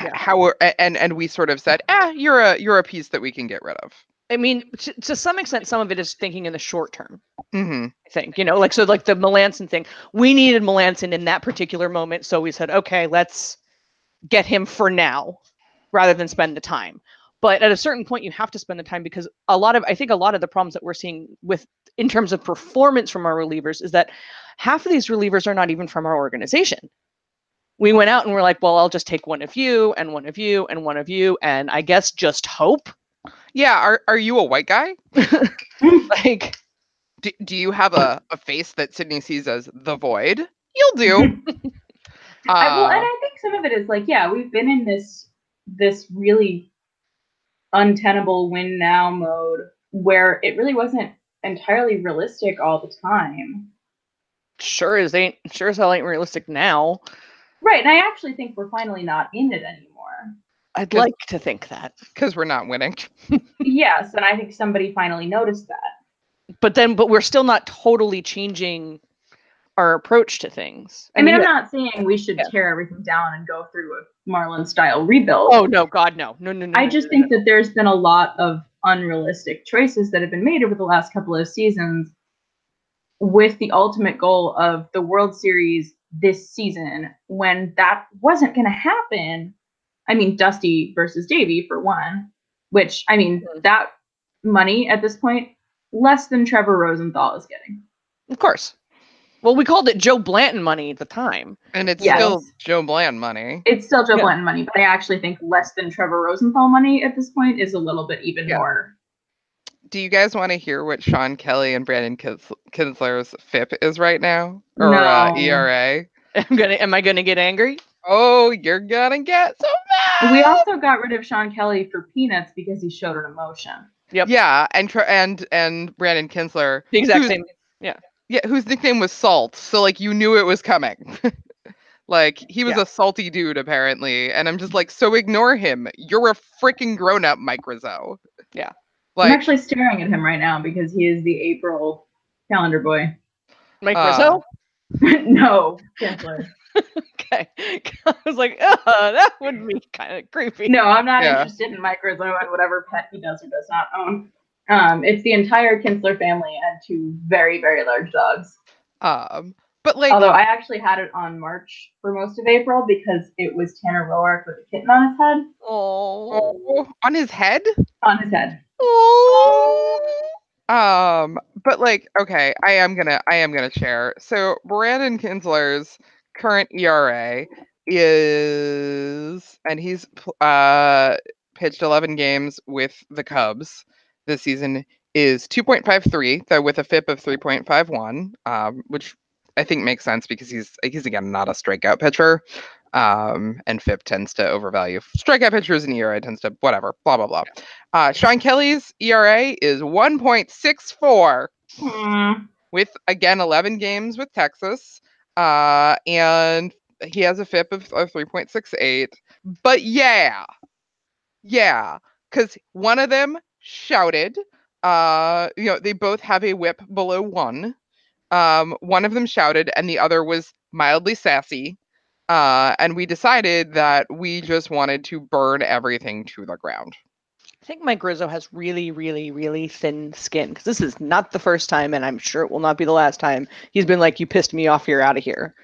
Yeah. how and and we sort of said ah you're a you're a piece that we can get rid of I mean, to, to some extent, some of it is thinking in the short term. hmm I think you know, like so, like the Melancon thing. We needed Melancon in that particular moment, so we said, okay, let's get him for now rather than spend the time. But at a certain point, you have to spend the time because a lot of, I think a lot of the problems that we're seeing with, in terms of performance from our relievers, is that half of these relievers are not even from our organization. We went out and we're like, well, I'll just take one of you and one of you and one of you, and I guess just hope. Yeah, are are you a white guy? like, Do, do you have a, a face that Sydney sees as the void? You'll do. I, well, and Uh, I think some of it is like, yeah, we've been in this this really untenable win now mode where it really wasn't entirely realistic all the time. sure as ain't, sure as hell ain't realistic now. Right, and I actually think we're finally not in it anymore. I'd like to think that. because we're not winning. yes, and I think somebody finally noticed that. but then but we're still not totally changing our approach to things I mean, I'm not saying we should Yeah. tear everything down and go through a Marlin style rebuild. oh no god no no no no I no, just no, think no. that there's been a lot of unrealistic choices that have been made over the last couple of seasons with the ultimate goal of the World Series this season when that wasn't going to happen. I mean, Dusty versus Davy for one, which I mean, Mhm. that money at this point less than Trevor Rosenthal is getting. of course well we called it joe blanton money at the time And it's Yes. still Joe Blanton money. It's still Joe Yeah. Blanton money, but I actually think less than Trevor Rosenthal money at this point is a little bit even Yeah. more. Do you guys want to hear what Shawn Kelley and Brandon Kins- Kintzler's FIP is right now? Or uh, No. ERA? i'm gonna am i gonna get angry Oh, you're gonna get so mad. We also got rid of Shawn Kelley for peanuts because he showed an emotion. Yep. Yeah, and and and Brandon Kintzler, the exact same yeah, Yeah, whose nickname was Salt. So like you knew it was coming. like he was Yeah. a salty dude apparently, and I'm just like, so ignore him. You're a freaking grown up, Mike Rizzo. Yeah. I'm actually staring at him right now because he is the April calendar boy. mike Uh, rizzo no, Chancellor. okay i was like uh, that would be kind of creepy No, I'm not Yeah. interested in Mike Rizzo and whatever pet he does or does not own. Um, it's the entire Kintzler family and two very, very large dogs. um but like Although I actually had it on March for most of April because it was Tanner Roark with a kitten on his head. oh oh, on his head? On his head. Oh. Um, but like, okay, I am gonna, I am gonna share. So Brandon Kintzler's current ERA is, and he's uh pitched 11 games with the Cubs this season is 2.53, though with a FIP of 3.51, um, which I think makes sense because he's he's again not a strikeout pitcher. Um, and FIP tends to overvalue strikeout pitchers and ERA tends to whatever, blah blah blah. Uh, Shawn Kelley's ERA is 1.64 Hmm. with again 11 games with Texas, uh, and he has a FIP of, of 3.68. But yeah, yeah, because one of them shouted. Uh, you know, they both have a whip below one. Um, one of them shouted, and the other was mildly sassy. Uh, and we decided that we just wanted to burn everything to the ground. I think Mike Rizzo has really, really, really thin skin because this is not the first time, and I'm sure it will not be the last time he's been like, "You pissed me off. You're out of here."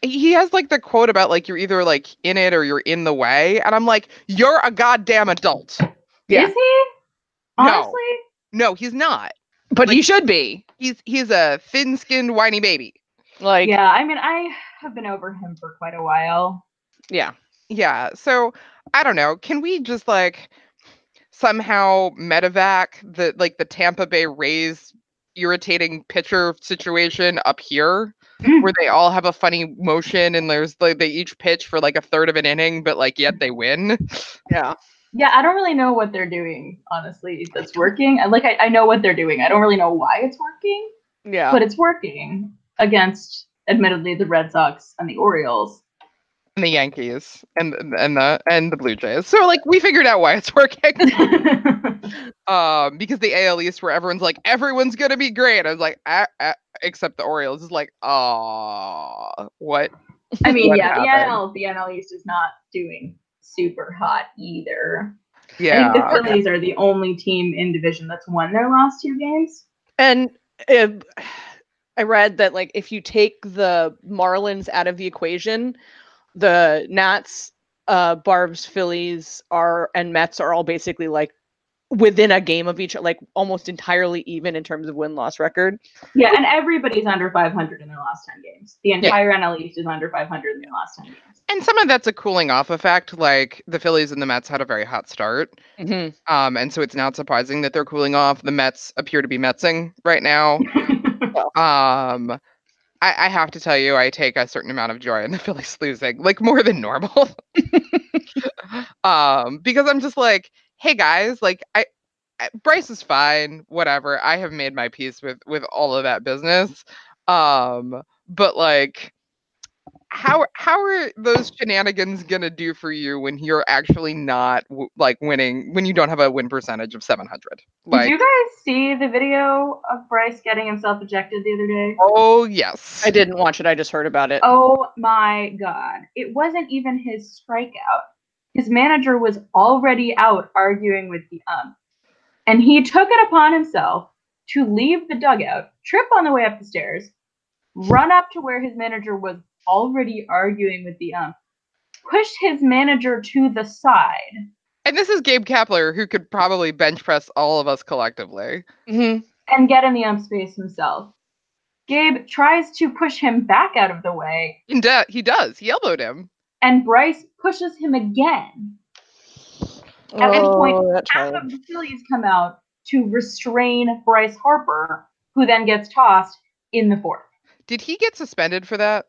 he has like the quote about like you're either like in it or you're in the way and i'm like you're a goddamn adult Yeah. Is he? No. Honestly? no he's not But he should be he's he's a thin-skinned whiny baby like, yeah, I mean, I have been over him for quite a while. yeah. yeah so i don't know can we just like somehow medevac the like the tampa bay rays irritating pitcher situation up here Mm. where they all have a funny motion and there's like they each pitch for like a third of an inning but like yet they win Yeah. Yeah, I don't really know what they're doing, honestly, that's working. I like I, I know what they're doing. I don't really know why it's working, Yeah. but it's working against admittedly the Red Sox and the Orioles. And the yankees and and the and the blue jays so like we figured out why it's working um because the AL East where everyone's like everyone's gonna be great. I was like ah, ah, except the Orioles is like oh what I mean, What yeah, the happened? NL the NL East is not doing super hot either. yeah I think the okay. Phillies are the only team in division that's won their last two games. And uh, I read that like if you take the Marlins out of the equation, the Nats uh Braves Phillies are and Mets are all basically like within a game of each like almost entirely even in terms of win loss record. Yeah, and everybody's under 500 in their last 10 games. The entire NL East is under 500 in their last 10 games. And some of that's a cooling off effect. Like the Phillies and the Mets had a very hot start. Mhm. Um, and so it's not surprising that they're cooling off. The Mets appear to be Metsing right now. Um, I, I have to tell you, I take a certain amount of joy in the Phillies losing, like more than normal. um, because I'm just like, hey guys, like I, I Bryce is fine, whatever. I have made my peace with with all of that business. Um, but like how how are those shenanigans gonna do for you when you're actually not w- like winning when you don't have a win percentage of 700 like Did you guys see the video of Bryce getting himself ejected the other day? oh yes I didn't watch it. I just heard about it. Oh my god. It wasn't even his strikeout. His manager was already out arguing with the ump. And he took it upon himself to leave the dugout, trip on the way up the stairs, run up to where his manager was already arguing with the ump, push his manager to the side, and this is gabe kapler who could probably bench press all of us collectively Mhm. and get in the ump space himself. Gabe tries to push him back out of the way, he, do- he does he elbowed him and Bryce pushes him again. At which point, Oh, that half child. of the Phillies come out to restrain Bryce Harper, who then gets tossed in the fourth. did he get suspended for that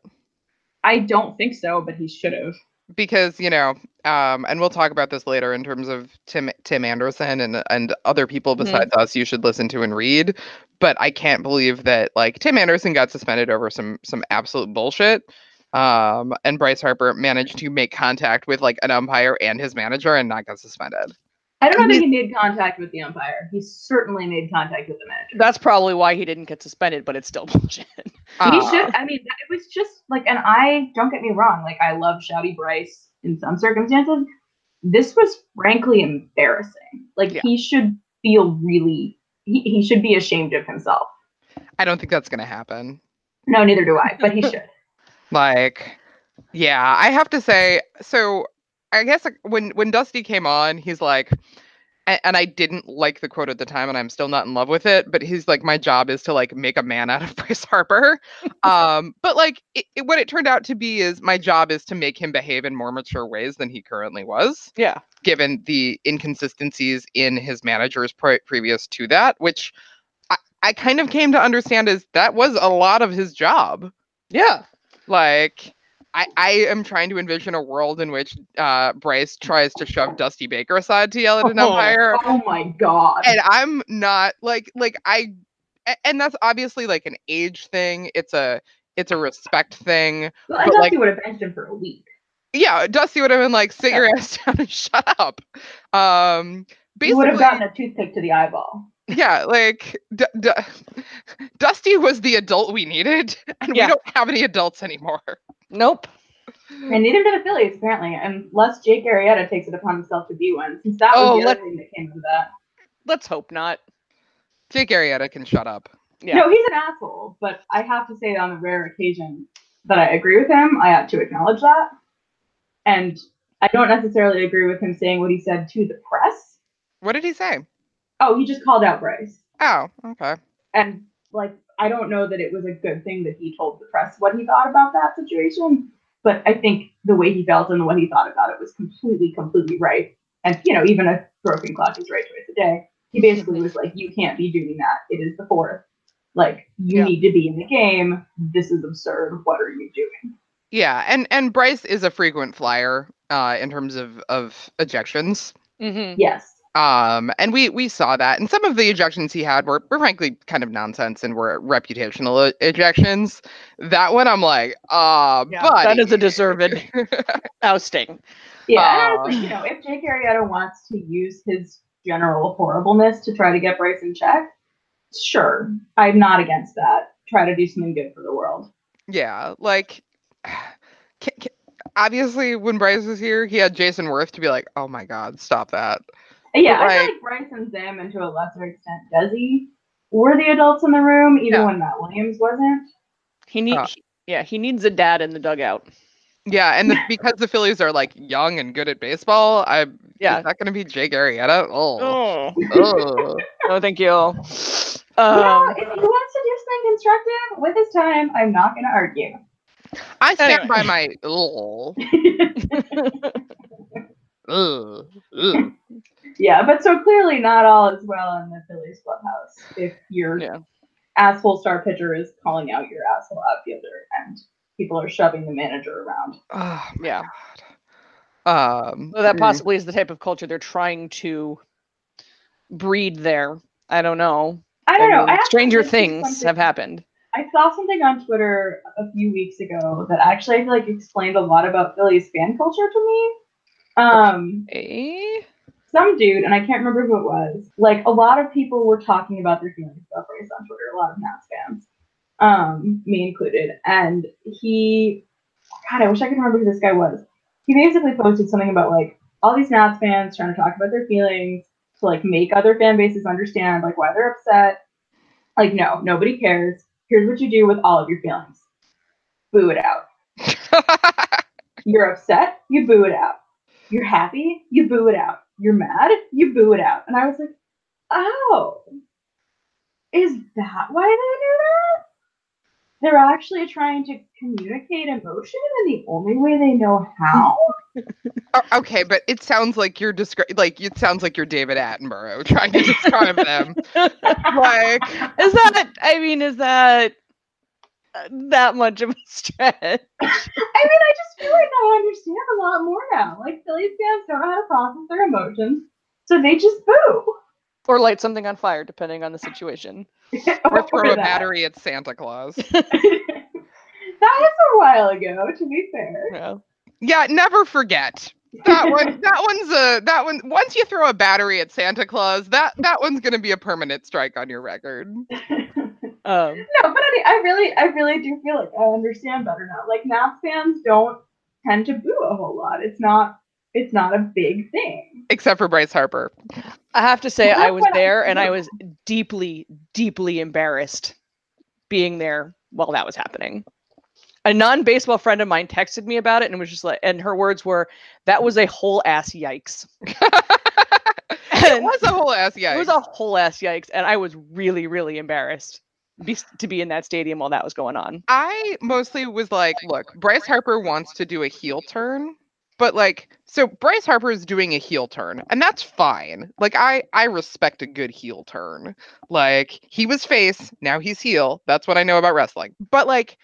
I don't think so, but he should have. because you know um and we'll talk about this later in terms of tim tim anderson and and other people Mhm. besides us you should listen to and read but i can't believe that like tim anderson got suspended over some some absolute bullshit um and bryce harper managed to make contact with like an umpire and his manager and not get suspended I don't know I that he made contact with the umpire. He certainly made contact with the manager. That's probably why he didn't get suspended, but it's still bullshit. he Uh, should. I mean, it was just like, and I don't get me wrong. Like, I love Shouty Bryce in some circumstances. This was frankly embarrassing. Like, Yeah. he should feel really. He, he should be ashamed of himself. i don't think that's gonna happen No, neither do I. But he should. Like, yeah, I have to say, so I guess like, when when Dusty came on, he's like, and I didn't like the quote at the time, and I'm still not in love with it. But he's like, my job is to like make a man out of Bryce Harper. um, but like, it, it- what it turned out to be is my job is to make him behave in more mature ways than he currently was, Yeah. given the inconsistencies in his managers pre- previous to that, which. I, I kind of came to understand is that was a lot of his job Yeah. like I, I am trying to envision a world in which uh, Bryce tries to shove Dusty Baker aside to yell at an Oh. umpire, Oh my god. and I'm not like like I, and that's obviously like an age thing. It's a it's a respect thing. Well, Dusty like- would have benched him for a week. Yeah, Dusty would have been like, "Sit your ass down and shut up." Um, He would have gotten a toothpick to the eyeball. Yeah, like D- D- Dusty was the adult we needed, and Yeah. we don't have any adults anymore. Nope. And neither do the Phillies, apparently, unless Jake Arrieta takes it upon himself to be one, since that Oh, was the let- other thing that came of that. Let's hope not. Jake Arrieta can shut up. Yeah. No, he's an asshole, but I have to say on the rare occasion that I agree with him, I have to acknowledge that. And I don't necessarily agree with him saying what he said to the press. What did he say? Oh, he just called out Bryce. Oh, okay. And like I don't know that it was a good thing that he told the press what he thought about that situation, but I think the way he felt and the way he thought about it was completely, completely right. And you know, even a broken clock is right twice a day. He basically was like, "You can't be doing that. It is the fourth. Like, you Yeah. need to be in the game. This is absurd. What are you doing?" Yeah, and and Bryce is a frequent flyer uh, in terms of of ejections. hmm Yes. Um, and we we saw that, and some of the ejections he had were, were frankly kind of nonsense and were reputational ejections. That one, I'm like, uh, Yeah, buddy. that is a deserved ousting. Yeah. Uh, and honestly, you know, if Jake Arrieta wants to use his general horribleness to try to get Bryce in check, sure, I'm not against that. Try to do something good for the world. yeah, like. Can, can, obviously, when Bryce was here, he had Jayson Werth to be like, "Oh my God, stop that." Yeah, I Like- feel like Bryce and Zim, and to a lesser extent Desi, were the adults in the room, even Yeah. when Matt Williams wasn't. He needs. Uh. yeah, he needs a dad in the dugout. Yeah, and the, because the Phillies are like young and good at baseball, I Yeah. is that going to be Jake Arrieta? Oh, Oh, oh. no, thank you. you know, Um, if he wants to do something constructive with his time, I'm not going to argue. I stand Anyway. by my. Oh, ugh, ugh. Yeah, but so clearly not all is well in the Phillies clubhouse if your Yeah. asshole star pitcher is calling out your asshole outfielder and people are shoving the manager around. Oh, Yeah. Um, So that Mm. possibly is the type of culture they're trying to breed there. I don't know. I don't know. mean, I actually stranger things have happened. I saw something on Twitter a few weeks ago that actually I feel like explained a lot about Phillies fan culture to me. Um, Eh? Some dude, and I can't remember who it was. Like a lot of people were talking about their feelings about Bryce on Twitter. A lot of Nats fans, um, me included. And he, God, I wish I could remember who this guy was. He basically posted something about like all these Nats fans trying to talk about their feelings to like make other fan bases understand like why they're upset. Like, no, nobody cares. Here's what you do with all of your feelings. Boo it out. You're upset, you boo it out. You're happy, you boo it out. You're mad, you boo it out. And I was like, oh, is that why they do that? They're actually trying to communicate emotion in the only way they know how. Oh, okay, but it sounds like you're descri- like it sounds like you're David Attenborough trying to describe them. Like, Is that? I mean, is that that much of a stretch? I mean, I just feel like I understand a lot more now. Like Phillies fans don't know how to process their emotions, so they just boo. Or light something on fire, depending on the situation. or throw a that. battery at Santa Claus. that was a while ago, to be fair. Yeah. Yeah, never forget. That one that one's a that one once you throw a battery at Santa Claus, that that one's gonna be a permanent strike on your record. Um, No, but I, I really, I really do feel like I understand better now. Like Nats fans don't tend to boo a whole lot. It's not, it's not a big thing. Except for Bryce Harper. I have to say, I was what I there and I was deeply, deeply embarrassed being there while that was happening. A non baseball friend of mine texted me about it and was just like, and her words were, that was a whole ass yikes. it was a whole ass yeah. It was a whole ass yikes. And I was really, really embarrassed be, to be in that stadium while that was going on. I mostly was like, look, Bryce Harper wants to do a heel turn, but like, so Bryce Harper is doing a heel turn, and that's fine. Like, I I respect a good heel turn. Like, he was face, now he's heel. That's what I know about wrestling. But like,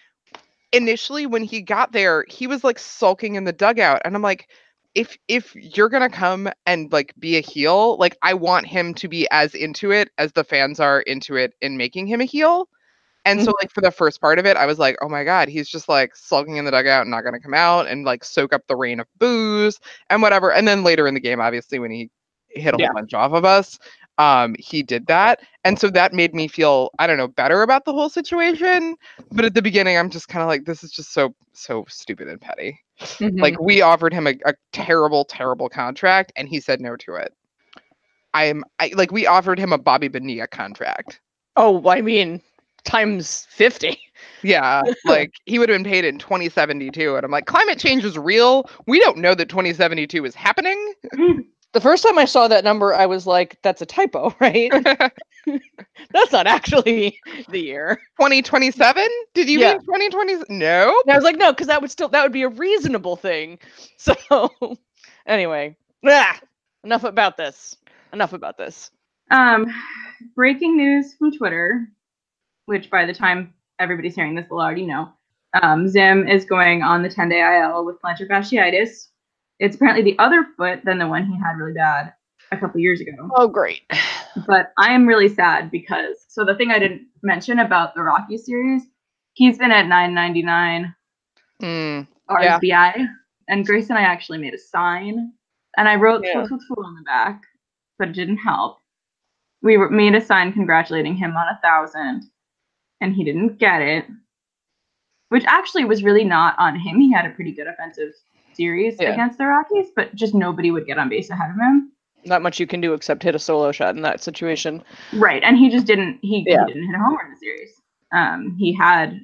initially when he got there, he was like sulking in the dugout, and I'm like. If if you're gonna come and like be a heel, like I want him to be as into it as the fans are into it in making him a heel. And so, like, for the first part of it, I was like, oh my God, he's just like sulking in the dugout and not going to come out and like soak up the rain of booze and whatever. And then later in the game, obviously, when he hit a Yeah. whole bunch off of us, um, he did that. And so that made me feel, I don't know, better about the whole situation. But at the beginning, I'm just kind of like, this is just so, so stupid and petty. Mm-hmm. Like, we offered him a, a terrible, terrible contract and he said no to it. I'm I, like, we offered him a Bobby Bonilla contract. oh, I mean, times 50. Yeah, like he would have been paid in 2072. And I'm like, climate change is real. We don't know that 2072 is happening. The first time I saw that number, I was like, that's a typo, right? that's not actually the year. 2027? Did you Yeah. mean 2020? No. And I was like, no, because that would still that would be a reasonable thing. So anyway, ah, enough about this. Enough about this. Um, breaking news from Twitter, which by the time everybody's hearing this, will already know. Um, Zim is going on the 10 day IL with plantar fasciitis. It's apparently the other foot than the one he had really bad a couple years ago. Oh, great. But I am really sad because so the thing I didn't mention about the Rocky series, he's been at 999 Mm, Yeah. And Grace and I actually made a sign, and I wrote Yeah. On the back, but it didn't help. We made a sign congratulating him on a thousand, and he didn't get it, which actually was really not on him. He had a pretty good offensive series Yeah. against the Rockies, but just nobody would get on base ahead of him. Not much you can do except hit a solo shot in that situation. Right, and he just didn't. He, Yeah. he didn't hit a homer in the series. Um, he had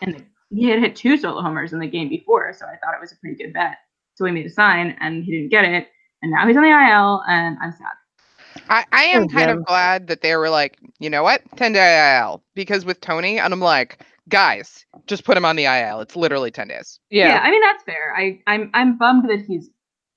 in the he had hit two solo homers in the game before, so I thought it was a pretty good bet. So we made a sign, and he didn't get it, and now he's on the IL, and I'm sad. I, I am Oh, kind Jim. of glad that they were like, you know what, 10 day IL. Because with Tony, and I'm like, guys, just put him on the IL. It's literally 10 days. Yeah. Yeah. I mean that's fair. I I'm I'm bummed that he's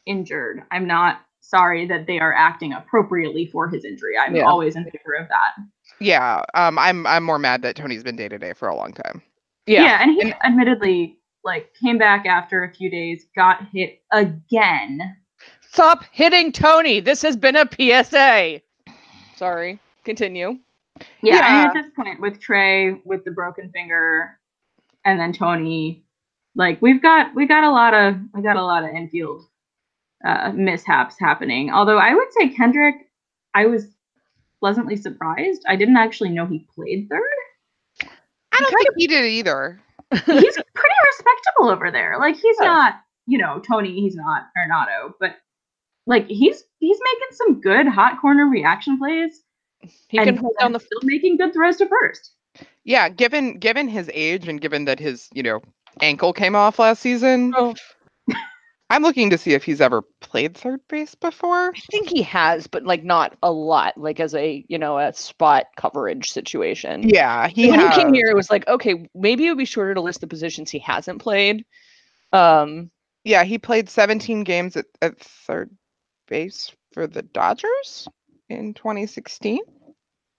injured. I'm not sorry that they are acting appropriately for his injury. I'm Yeah. always in favor of that. Yeah. Um, I'm I'm more mad that Tony's been day to day for a long time. Yeah. and he And- admittedly like came back after a few days, got hit again. Stop hitting Tony. This has been a PSA. Sorry. Continue. Yeah, I mean, Yeah. at this point with Trey with the broken finger, and then Tony, like we've got we got a lot of we got a lot of infield uh, mishaps happening. Although I would say Kendrick, I was pleasantly surprised. I didn't actually know he played third. I don't think he did either. He's pretty respectable over there. Like he's Yeah. not, you know, Tony. He's not Arenado, but like he's he's making some good hot corner reaction plays. He and can hold down the still making good throws to first. Yeah, given given his age and given that his, you know, ankle came off last season, Oh, I'm looking to see if he's ever played third base before. I think he has, but like not a lot, like as a you know a spot coverage situation. Yeah, he when has. he came here, it was like, okay, maybe it would be shorter to list the positions he hasn't played. Um, Yeah, he played 17 games at, at third base for the Dodgers in 2016.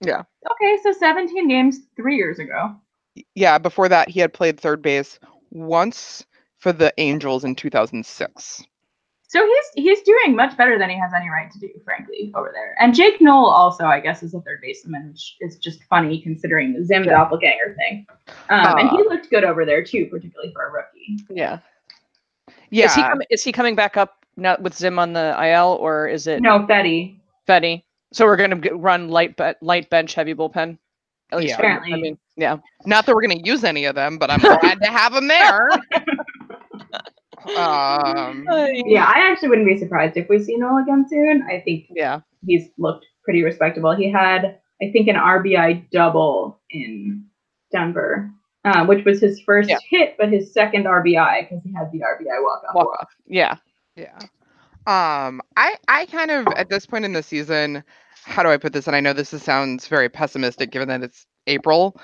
Yeah. Okay, so 17 games three years ago. Yeah, before that, he had played third base once for the Angels in 2006. So he's he's doing much better than he has any right to do, frankly, over there. And Jake Noll also, I guess, is a third baseman, which is just funny considering the Zim doppelganger thing. Um, and he looked good over there too, particularly for a rookie. yeah. Yeah, Is he coming? Is he coming back up now with Zim on the IL, or is it No, Fetty? Fetty? So we're gonna run light be- light bench, heavy bullpen. At least Yeah. for- I mean, yeah. not that we're going to use any of them, but I'm glad to have them there. Um, Yeah, I actually wouldn't be surprised if we see Noll again soon. I think Yeah. he's looked pretty respectable. He had, I think, an RBI double in Denver, uh, which was his first Yeah. hit, but his second RBI because he had the RBI walk off. Walk off. Yeah. Yeah. Um, I I kind of at this point in the season, how do I put this? And I know this is, sounds very pessimistic given that it's April.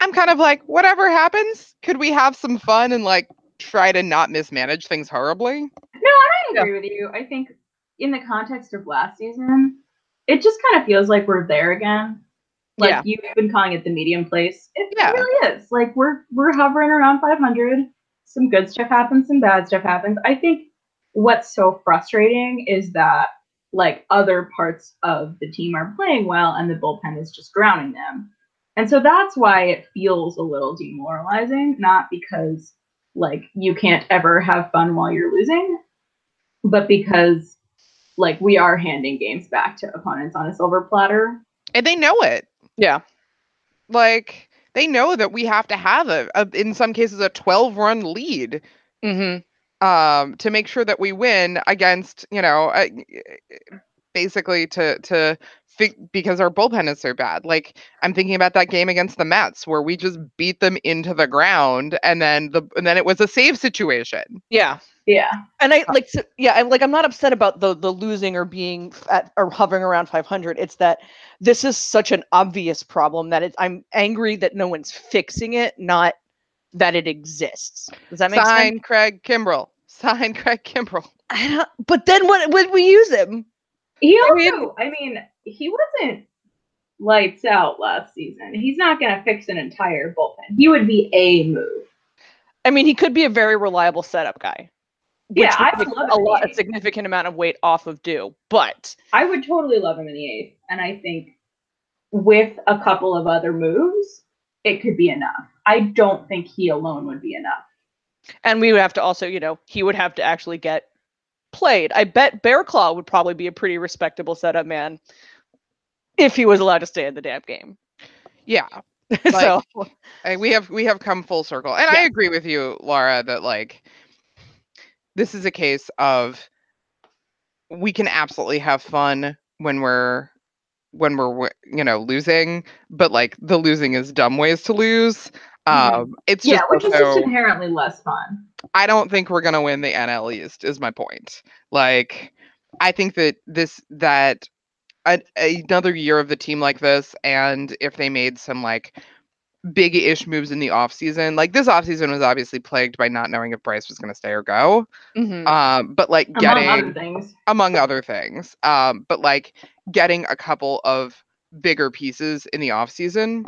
I'm kind of like, whatever happens, could we have some fun and like try to not mismanage things horribly? No, I don't agree with you. I think in the context of last season, it just kind of feels like we're there again. Like Yeah. you've been calling it the medium place. It Yeah. really is. Like we're we're hovering around 500. Some good stuff happens, some bad stuff happens. I think what's so frustrating is that like other parts of the team are playing well and the bullpen is just drowning them. And so that's why it feels a little demoralizing, not because like you can't ever have fun while you're losing, but because like we are handing games back to opponents on a silver platter. And they know it. Yeah. Like they know that we have to have a, a in some cases a 12 run lead Mm-hmm. Um to make sure that we win against you know uh, basically to to fi- because our bullpen is so bad like i'm thinking about that game against the mets where we just beat them into the ground and then the and then it was a save situation Yeah. Yeah. And I like, so, yeah, I'm like, I'm not upset about the the losing or being f- at or hovering around 500. It's that this is such an obvious problem that it's. I'm angry that no one's fixing it, not that it exists. Does that make sign sense? craig kimbrel sign craig kimbrel I don't, but then when would we use him, He also, mean- I mean, he wasn't lights out last season. He's not going to fix an entire bullpen. He would be a move. I mean, he could be a very reliable setup guy. which Yeah, I would would love a it. lot, a significant amount of weight off of Doo. But I would totally love him in the eighth, and I think with a couple of other moves, it could be enough. I don't think he alone would be enough. and we would have to also, you know, he would have to actually get played. I bet Bear Claw would probably be a pretty respectable setup man if he was allowed to stay in the damn game. yeah so I- we have we have come full circle and i agree with you laura that like this is a case of we can absolutely have fun when we're when we're you know losing but like the losing is dumb ways to lose. Um, it's yeah, just which is just inherently less fun. I don't think we're gonna win the NL East. Is my point. Like, I think that this that a, another year of the team like this, and if they made some like big-ish moves in the offseason, like this offseason was obviously plagued by not knowing if Bryce was gonna stay or go. Mhm. Um, but like Among getting other things. among other things. Um, but like getting a couple of bigger pieces in the offseason,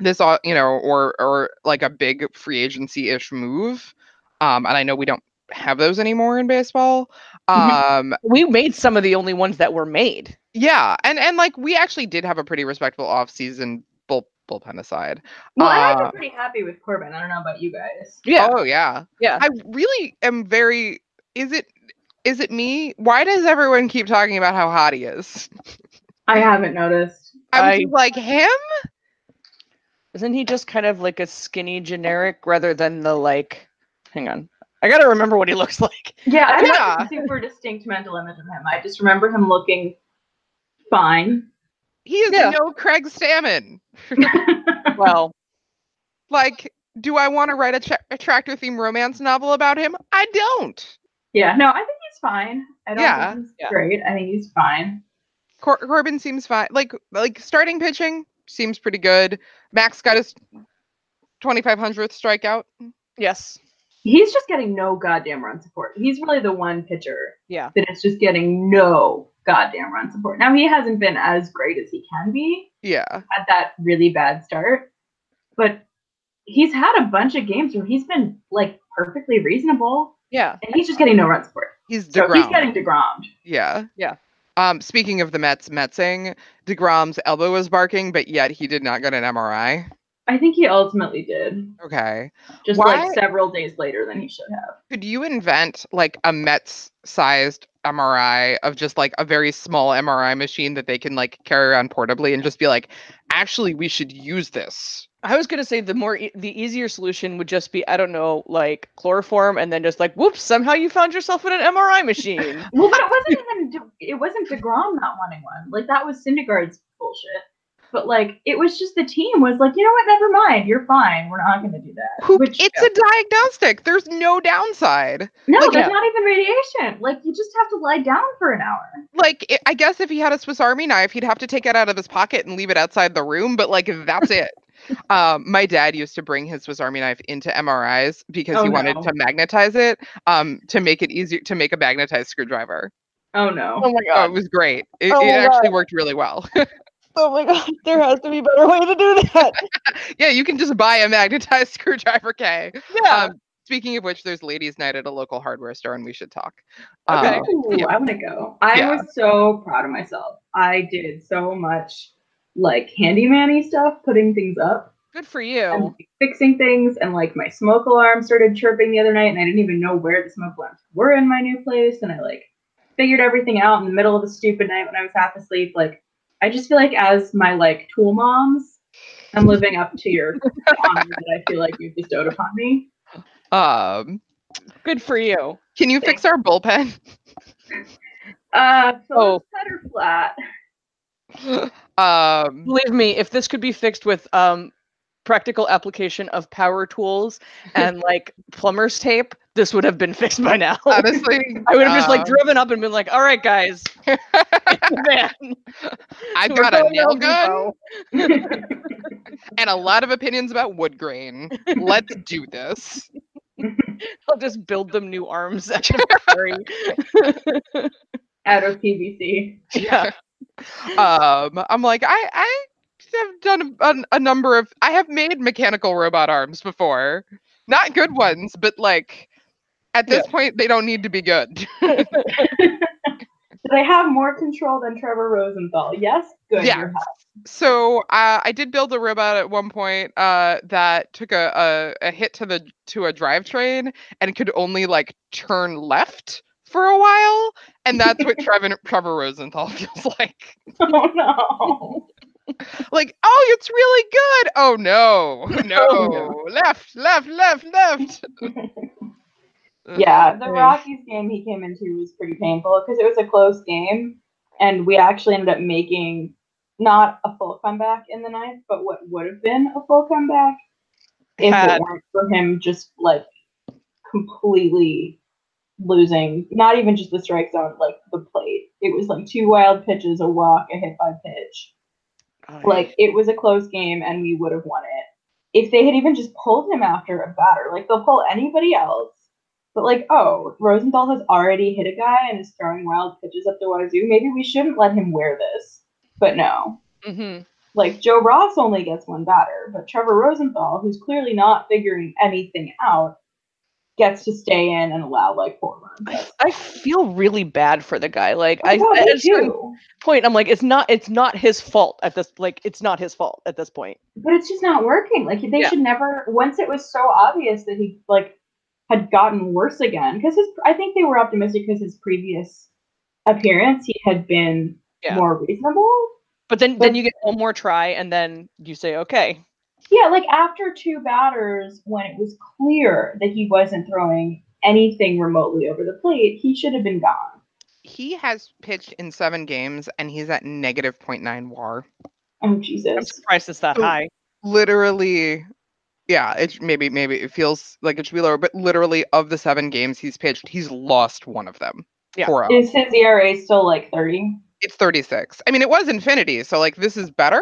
this all you know, or or like a big free agency ish move. Um, and I know we don't have those anymore in baseball. Mhm. Um, we made some of the only ones that were made. yeah, and and like we actually did have a pretty respectable offseason bull bullpen aside. Well, and I've Uh, pretty happy with Corbin. I don't know about you guys. Yeah. Oh yeah. Yeah. I really am very. Is it is it me? Why does everyone keep talking about how hot he is? I haven't noticed. I was I- just like him. Isn't he just kind of like a skinny generic rather than the like? Hang on, I gotta remember what he looks like. Yeah, I have Yeah. like a super distinct mental image of him. I just remember him looking fine. He is Yeah. no Craig Stammen. Well, Like, do I want to write a, tra- a tractor theme romance novel about him? I don't. yeah, no, I think he's fine. I don't Yeah, think he's yeah. great. I think he's fine. Cor- Corbin seems fine. Like, like starting pitching seems pretty good. Max got his 2500th strikeout. yes, He's just getting no goddamn run support. He's really the one pitcher yeah, that is just getting no goddamn run support. Now he hasn't been as great as he can be Yeah. at that really bad start, but he's had a bunch of games where he's been like perfectly reasonable, yeah. and he's just getting no run support. He's So he's getting degrammed. yeah. Yeah. Um, speaking of the Mets Metsing, DeGrom's elbow was barking, but yet he did not get an MRI. I think he ultimately did, Okay. just Why- like several days later than he should have. Could you invent like a Mets sized MRI of just like a very small MRI machine that they can like carry around portably and just be like, actually, we should use this? I was gonna say the more e- the easier solution would just be I don't know like chloroform and then just like whoops somehow you found yourself in an MRI machine. Well, but it wasn't even De- it wasn't Degrom not wanting one. Like that was Syndergaard's bullshit. But like it was just the team was like, you know what? Never mind. You're fine. We're not going to do that. Who, Which it's a diagnostic. There's no downside. no, like, there's yeah. not even radiation. Like you just have to lie down for an hour. Like, i I guess if he had a Swiss Army knife, he'd have to take it out of his pocket and leave it outside the room. But like, that's it. Um, my dad used to bring his Swiss Army knife into MRIs because Oh, he wanted no. to magnetize it um, to make it easier to make a magnetized screwdriver. Oh no. oh my Oh, god! it was great. It, Oh it actually God. worked really well. oh my god! There has to be a better way to do that. yeah, you can just buy a magnetized screwdriver, Kay. Yeah. Um, speaking of which, there's ladies' night at a local hardware store, and we should talk. Okay. Um, Ooh, yeah. I want to go. I Yeah. was so proud of myself. I did so much like handyman stuff, putting things up Good for and you. like, fixing things. And like my smoke alarm started chirping the other night, and I didn't even know where the smoke alarms were in my new place. And I like figured everything out in the middle of a stupid night when I was half asleep. Like I just feel like as my like tool moms, I'm living up to your honor that I feel like you've bestowed upon me. um, Good for you. can you fix our bullpen? Uh, so Oh. it's better flat. um, Believe me, if this could be fixed with um practical application of power tools and like plumber's tape, this would have been fixed by now. honestly, I would have just like um, driven up and been like, "All right, guys, man, I've got a nail gun and a lot of opinions about wood grain. Let's do this. I'll just build them new arms at the ferry. out of PVC. yeah, um i'm like i i have done a, a, number of i have made mechanical robot arms before not good ones but like at this point they don't need to be good Do they have more control than Trevor Rosenthal? Yes. Good. Yeah. so uh, i did build a robot at one point uh that took a, a a hit to the to a drivetrain and could only like turn left for a while and that's what trevor trevor rosenthal feels like Oh no. like oh it's really good oh no no, left left left left yeah, the. Rockies game he came into was pretty painful because it was a close game, and we actually ended up making not a full comeback in the ninth, but what would have been a full comeback. if Had- it weren't for him just like completely losing not even just the strike zone, like the plate. It was like two wild pitches, a walk, a hit by pitch. Like it was a close game and we would have won it. If they had even just pulled him after a batter, like they'll pull anybody else. But like, oh, Rosenthal has already hit a guy and is throwing wild pitches up the wazoo. Maybe we shouldn't let him wear this. But no. hmm Like Joe Ross only gets one batter, but Trevor Rosenthal, who's clearly not figuring anything out, gets to stay in and allow like four runs. That's- I feel really bad for the guy. Like Oh, I, at a certain point, I'm like, it's not, it's not his fault at this. Like, it's not his fault at this point. but it's just not working. Like they Yeah. should never. Once it was so obvious that he like had gotten worse again, because his I think they were optimistic because his previous appearance he had been Yeah. more reasonable. But then, But- then you get one more try, and then you say, okay, Yeah, like after two batters, when it was clear that he wasn't throwing anything remotely over the plate, he should have been gone. He has pitched in seven games and he's at negative 0.9 WAR. Oh Jesus. I'm Jesus! surprised it's that So- high. Literally, yeah. It maybe maybe it feels like it should be lower, but literally of the seven games he's pitched, he's lost one of them. Yeah. Four. Is his ERA still like thirty? It's 36. I mean, it was infinity, so like this is better.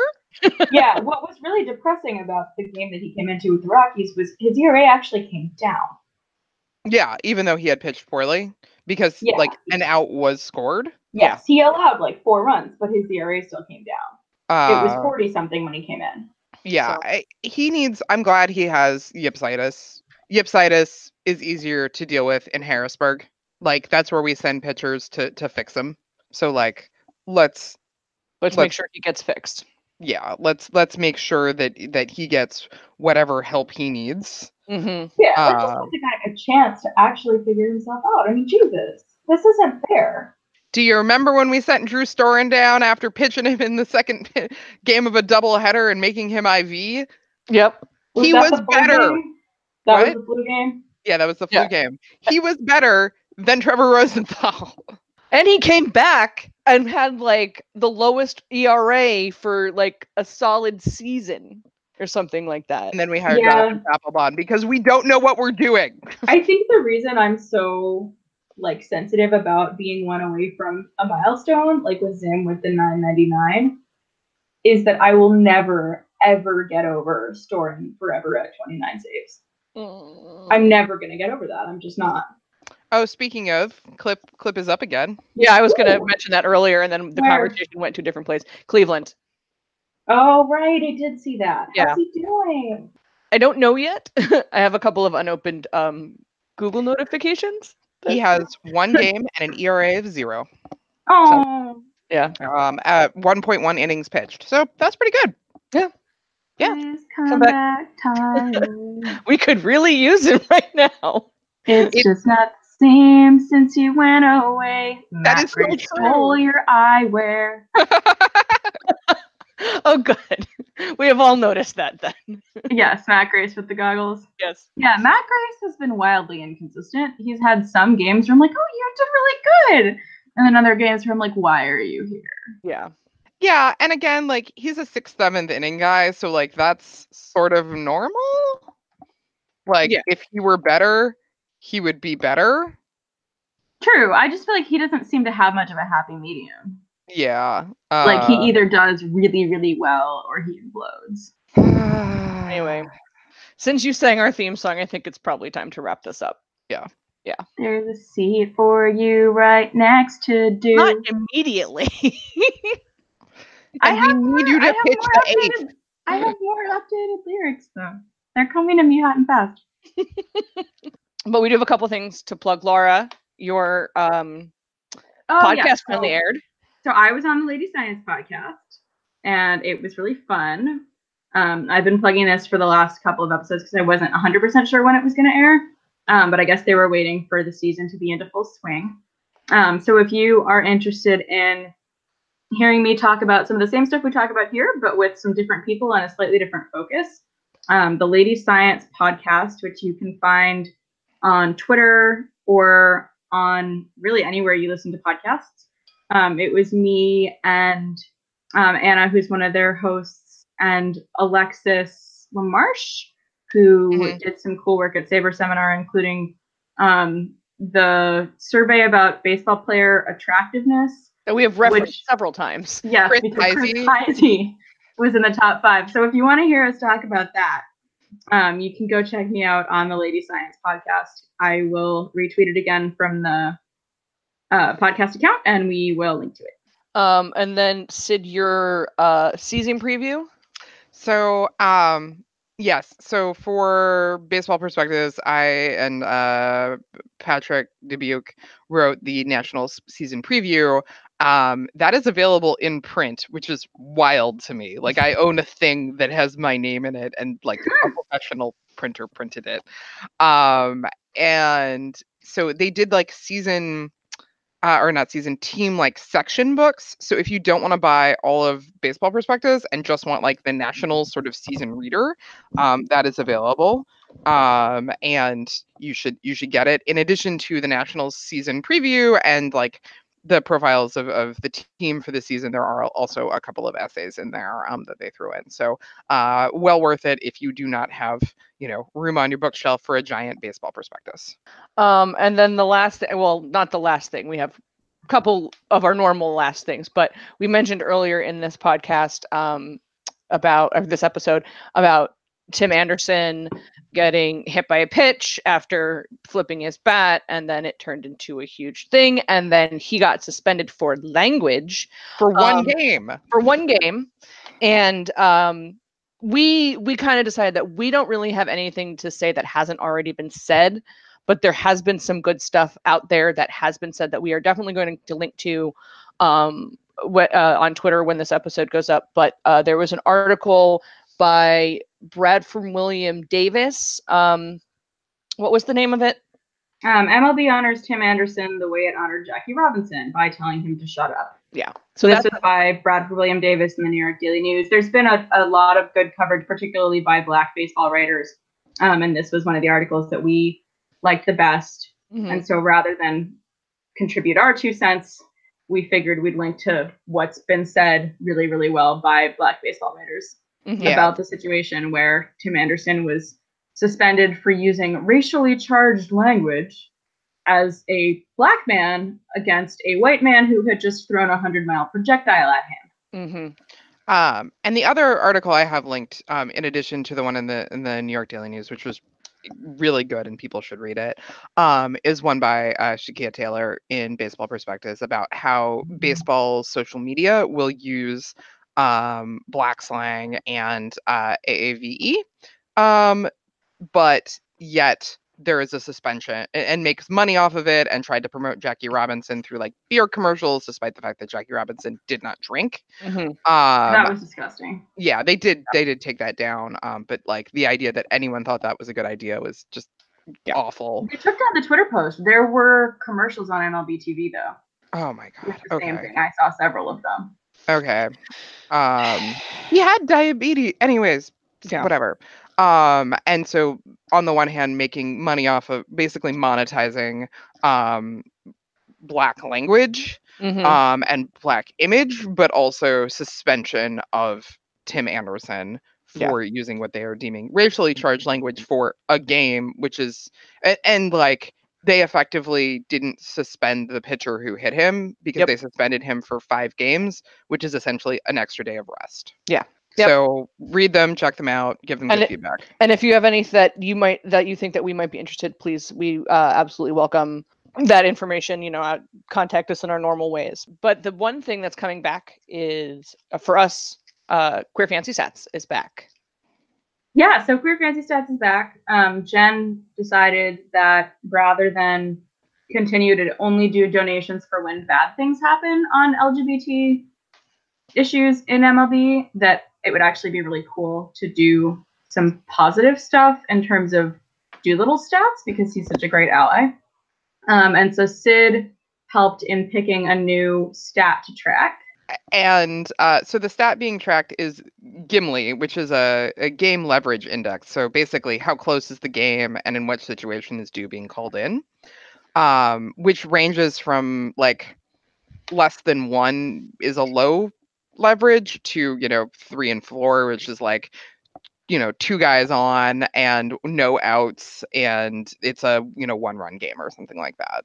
Yeah. What was really depressing about the game that he came into with the Rockies was his ERA actually came down. Yeah, even though he had pitched poorly, because Yeah. like an out was scored. Yes, he allowed like four runs, but his ERA still came down. it was Uh, forty something when he came in. Yeah, So- I, he needs. I'm glad he has yipsitis. Yipsitis is easier to deal with in Harrisburg. Like that's where we send pitchers to to fix them. So like, let's Let's make let's- sure he gets fixed. Yeah, let's let's make sure that that he gets whatever help he needs. hmm Yeah, let's just Uh, give the guy a chance to actually figure himself out. I mean, Jesus, this isn't fair. Do you remember when we sent Drew Storen down after pitching him in the second game of a doubleheader and making him IV? Yep. He was better. game? That What? was the flu game. Yeah, that was the flu Yeah. game. He was better than Trevor Rosenthal. And he came back and had like the lowest ERA for like a solid season or something like that. And then we hired Yeah. Jonathan Papelbon because we don't know what we're doing. I think the reason I'm so like sensitive about being one away from a milestone, like with Zim with the 999, is that I will never ever get over Storen forever at 29 saves. Mm. I'm never gonna get over that. I'm just not. Oh, speaking of, clip clip is up again. yeah, I was gonna mention that earlier, and then the Where? conversation went to a different place. Cleveland. Oh right, I did see that. Yeah. How's he doing? I don't know yet. I have a couple of unopened um, Google notifications. He has one game and an ERA of zero. Oh, Yeah. Um, at 1.1 innings pitched. So that's pretty good. Yeah. Please Come come, back. back, Tyler. We could really use him right now. It's It- just not same since you went away. That Matt is so true. Stole your eyewear. Oh, good. We have all noticed that then. yes, Matt Grace with the goggles. Yes. Yeah, Matt Grace has been wildly inconsistent. He's had some games where I'm like, oh, you did really good. And then other games where I'm like, why are you here? Yeah. yeah, and again, like he's a sixth, seventh inning guy, so like that's sort of normal. Like Yeah. if he were better, he would be better. True. I just feel like he doesn't seem to have much of a happy medium. Yeah. like he uh, either does really, really well or he implodes. Anyway, since you sang our theme song, I think it's probably time to wrap this up. Yeah. Yeah. There's a seat for you right next to Doo. Not immediately. I have we need more- you to have pitch more the eighth. updated- I have more updated lyrics though. They're coming to me hot and fast. but we do have a couple things to plug. Laura, your um, Oh, podcast yeah, finally aired. So I was on the Lady Science podcast, and it was really fun. Um, I've been plugging this for the last couple of episodes because I wasn't 100% sure when it was going to air, um, but I guess they were waiting for the season to be into full swing. Um, so if you are interested in hearing me talk about some of the same stuff we talk about here, but with some different people and a slightly different focus, um, the Lady Science podcast, which you can find on Twitter or on really anywhere you listen to podcasts. Um, it was me and um, Anna, who's one of their hosts, and Alexis Lamarche, who Mhm. did some cool work at Saber Seminar, including um, the survey about baseball player attractiveness. that we have referenced Which- several times. Yes, Chris because Chris Heisey. Heisey was in the top five. So if you want to hear us talk about that, um, you can go check me out on the Lady Science podcast. I will retweet it again from the uh, podcast account, and we will link to it. Um, and then Sid, your uh, season preview. So, um, yes. So for Baseball Prospectus, I and uh, Patrick Dubuque wrote the Nationals season preview. Um, that is available in print, which is wild to me. Like I own a thing that has my name in it, and like a professional printer printed it. Um, and so they did like season uh, or not season team like section books. So if you don't want to buy all of Baseball Prospectus and just want like the national sort of season reader, um, that is available. Um, and you should you should get it in addition to the nationals season preview and like the profiles of, of the team for the season. There are also a couple of essays in there um, that they threw in. So uh, well worth it if you do not have you know room on your bookshelf for a giant baseball prospectus. Um, and then the last, well, not the last thing. We have a couple of our normal last things, but we mentioned earlier in this podcast um, about this episode about Tim Anderson getting hit by a pitch after flipping his bat, and then it turned into a huge thing, and then he got suspended for language For one Um, game. for one game and um we we kind of decided that we don't really have anything to say that hasn't already been said but there has been some good stuff out there that has been said that we are definitely going to link to um uh, on twitter when this episode goes up but uh, there was an article by Bradford William Davis um what was the name of it Um, MLB honors Tim Anderson the way it honored Jackie Robinson by telling him to shut up. yeah So this that's was by Bradford William Davis in the New York Daily News. There's been a, a lot of good coverage, particularly by Black baseball writers. Um, and this was one of the articles that we liked the best. Mhm. And so rather than contribute our two cents, we figured we'd link to what's been said really, really well by Black baseball writers Mhm. Yeah. about the situation where Tim Anderson was suspended for using racially charged language as a black man against a white man who had just thrown a 100 mile projectile at him. Mhm. Um, and the other article I have linked, um, in addition to the one in the in the New York Daily News, which was really good and people should read it, um, is one by uh, Shakeia Taylor in Baseball Prospectus about how baseball social media will use um, black slang and uh, AAVE, um, but yet there is a suspension a- and makes money off of it and tried to promote Jackie Robinson through like beer commercials, despite the fact that Jackie Robinson did not drink. Mhm. Um, that was disgusting. yeah they did they did take that down um but like the idea that anyone thought that was a good idea was just Yeah. awful They took down the Twitter post. There were commercials on MLB TV though. oh my god the same thing. I saw several of them. Okay um he had diabetes anyways Yeah. whatever um and so on the one hand making money off of basically monetizing um black language Mhm. um and black image but also suspension of tim anderson Yeah. for using what they are deeming racially charged language for a game which is and, and like they effectively didn't suspend the pitcher who hit him because Yep. they suspended him for five games which is essentially an extra day of rest Yeah. Yep. so read them check them out give them And it- feedback And if you have any that you might that you think that we might be interested, please we uh, absolutely welcome that information. You know, uh, contact us in our normal ways. But the one thing that's coming back is uh, for us, uh, Queer Fancy Stats is back. Yeah, so Queer Fancy Stats is back. Um, Jen decided that rather than continue to only do donations for when bad things happen on LGBT issues in MLB, that it would actually be really cool to do some positive stuff in terms of Doolittle stats because he's such a great ally. Um, and so Sid helped in picking a new stat to track. And uh, so the stat being tracked is Gimli, which is a, a game leverage index. So basically, how close is the game and in what situation is Doo being called in, um, which ranges from like less than one is a low leverage to you know three and four, which is like you know two guys on and no outs and it's a you know one run game or something like that.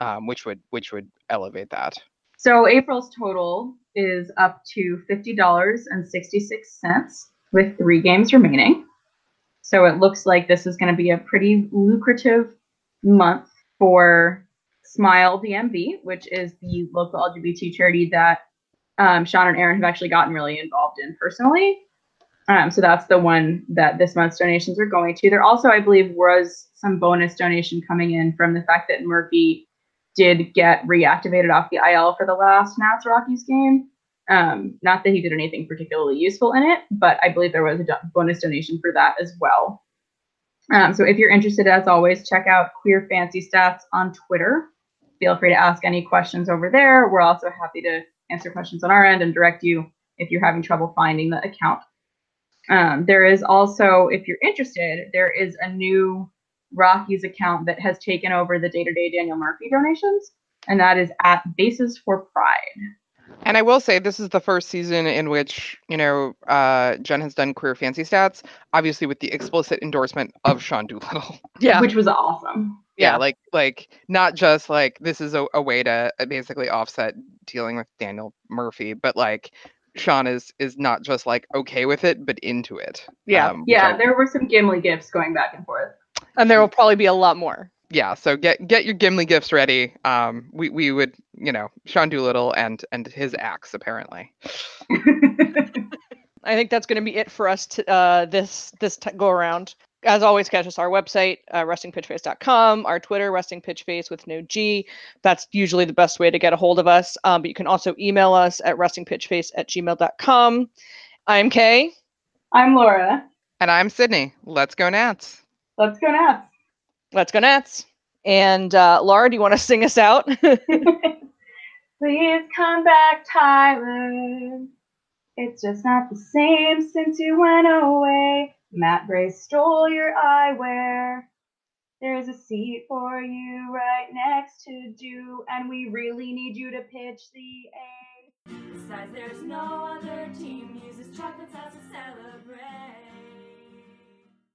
Um, which would which would elevate that So April's total is up to fifty dollars and sixty six cents with three games remaining. So it looks like this is going to be a pretty lucrative month for SMYAL DMV, which is the local LGBT charity that um, Sean and Eireann have actually gotten really involved in personally. Um, so that's the one that this month's donations are going to. There also, I believe, was some bonus donation coming in from the fact that Murphy did get reactivated off the IL for the last Nats Rockies game. Um, not that he did anything particularly useful in it, but I believe there was a bonus donation for that as well. Um, so if you're interested, as always, check out Queer Fancy Stats on Twitter. Feel free to ask any questions over there. We're also happy to answer questions on our end and direct you if you're having trouble finding the account. Um, there is also, if you're interested, there is a new Rockies account that has taken over the day-to-day Daniel Murphy donations, and that is at Bases for Pride. And I will say this is the first season in which, you know, uh, Jen has done queer fancy stats, obviously with the explicit endorsement of Sean Doolittle. Yeah. which was awesome. yeah, Yeah. like like not just like this is a, a way to uh, basically offset dealing with Daniel Murphy, but like Sean is is not just like okay with it, but into it. Yeah. Um, Yeah, I- there were some Gimli gifts going back and forth. And there will probably be a lot more. yeah. So get get your Gimli gifts ready. Um, we we would you know Sean Doolittle and and his axe apparently. I think that's going to be it for us to, uh, this this t- go around. As always, catch us our website, uh, restingpitchface.com, our Twitter, restingpitchface with no G. That's usually the best way to get a hold of us. Um, but you can also email us at restingpitchface at gmail.com. I'm Kay. I'm Laura. And I'm Sydney. Let's go Nats. Let's go Nats. Let's go Nats. And uh, Laura, do you want to sing us out? Please come back, Tyler. It's just not the same since you went away. Matt Grace stole your eyewear. There's a seat for you right next to Doo, and we really need you to pitch the A. Besides, there's no other team you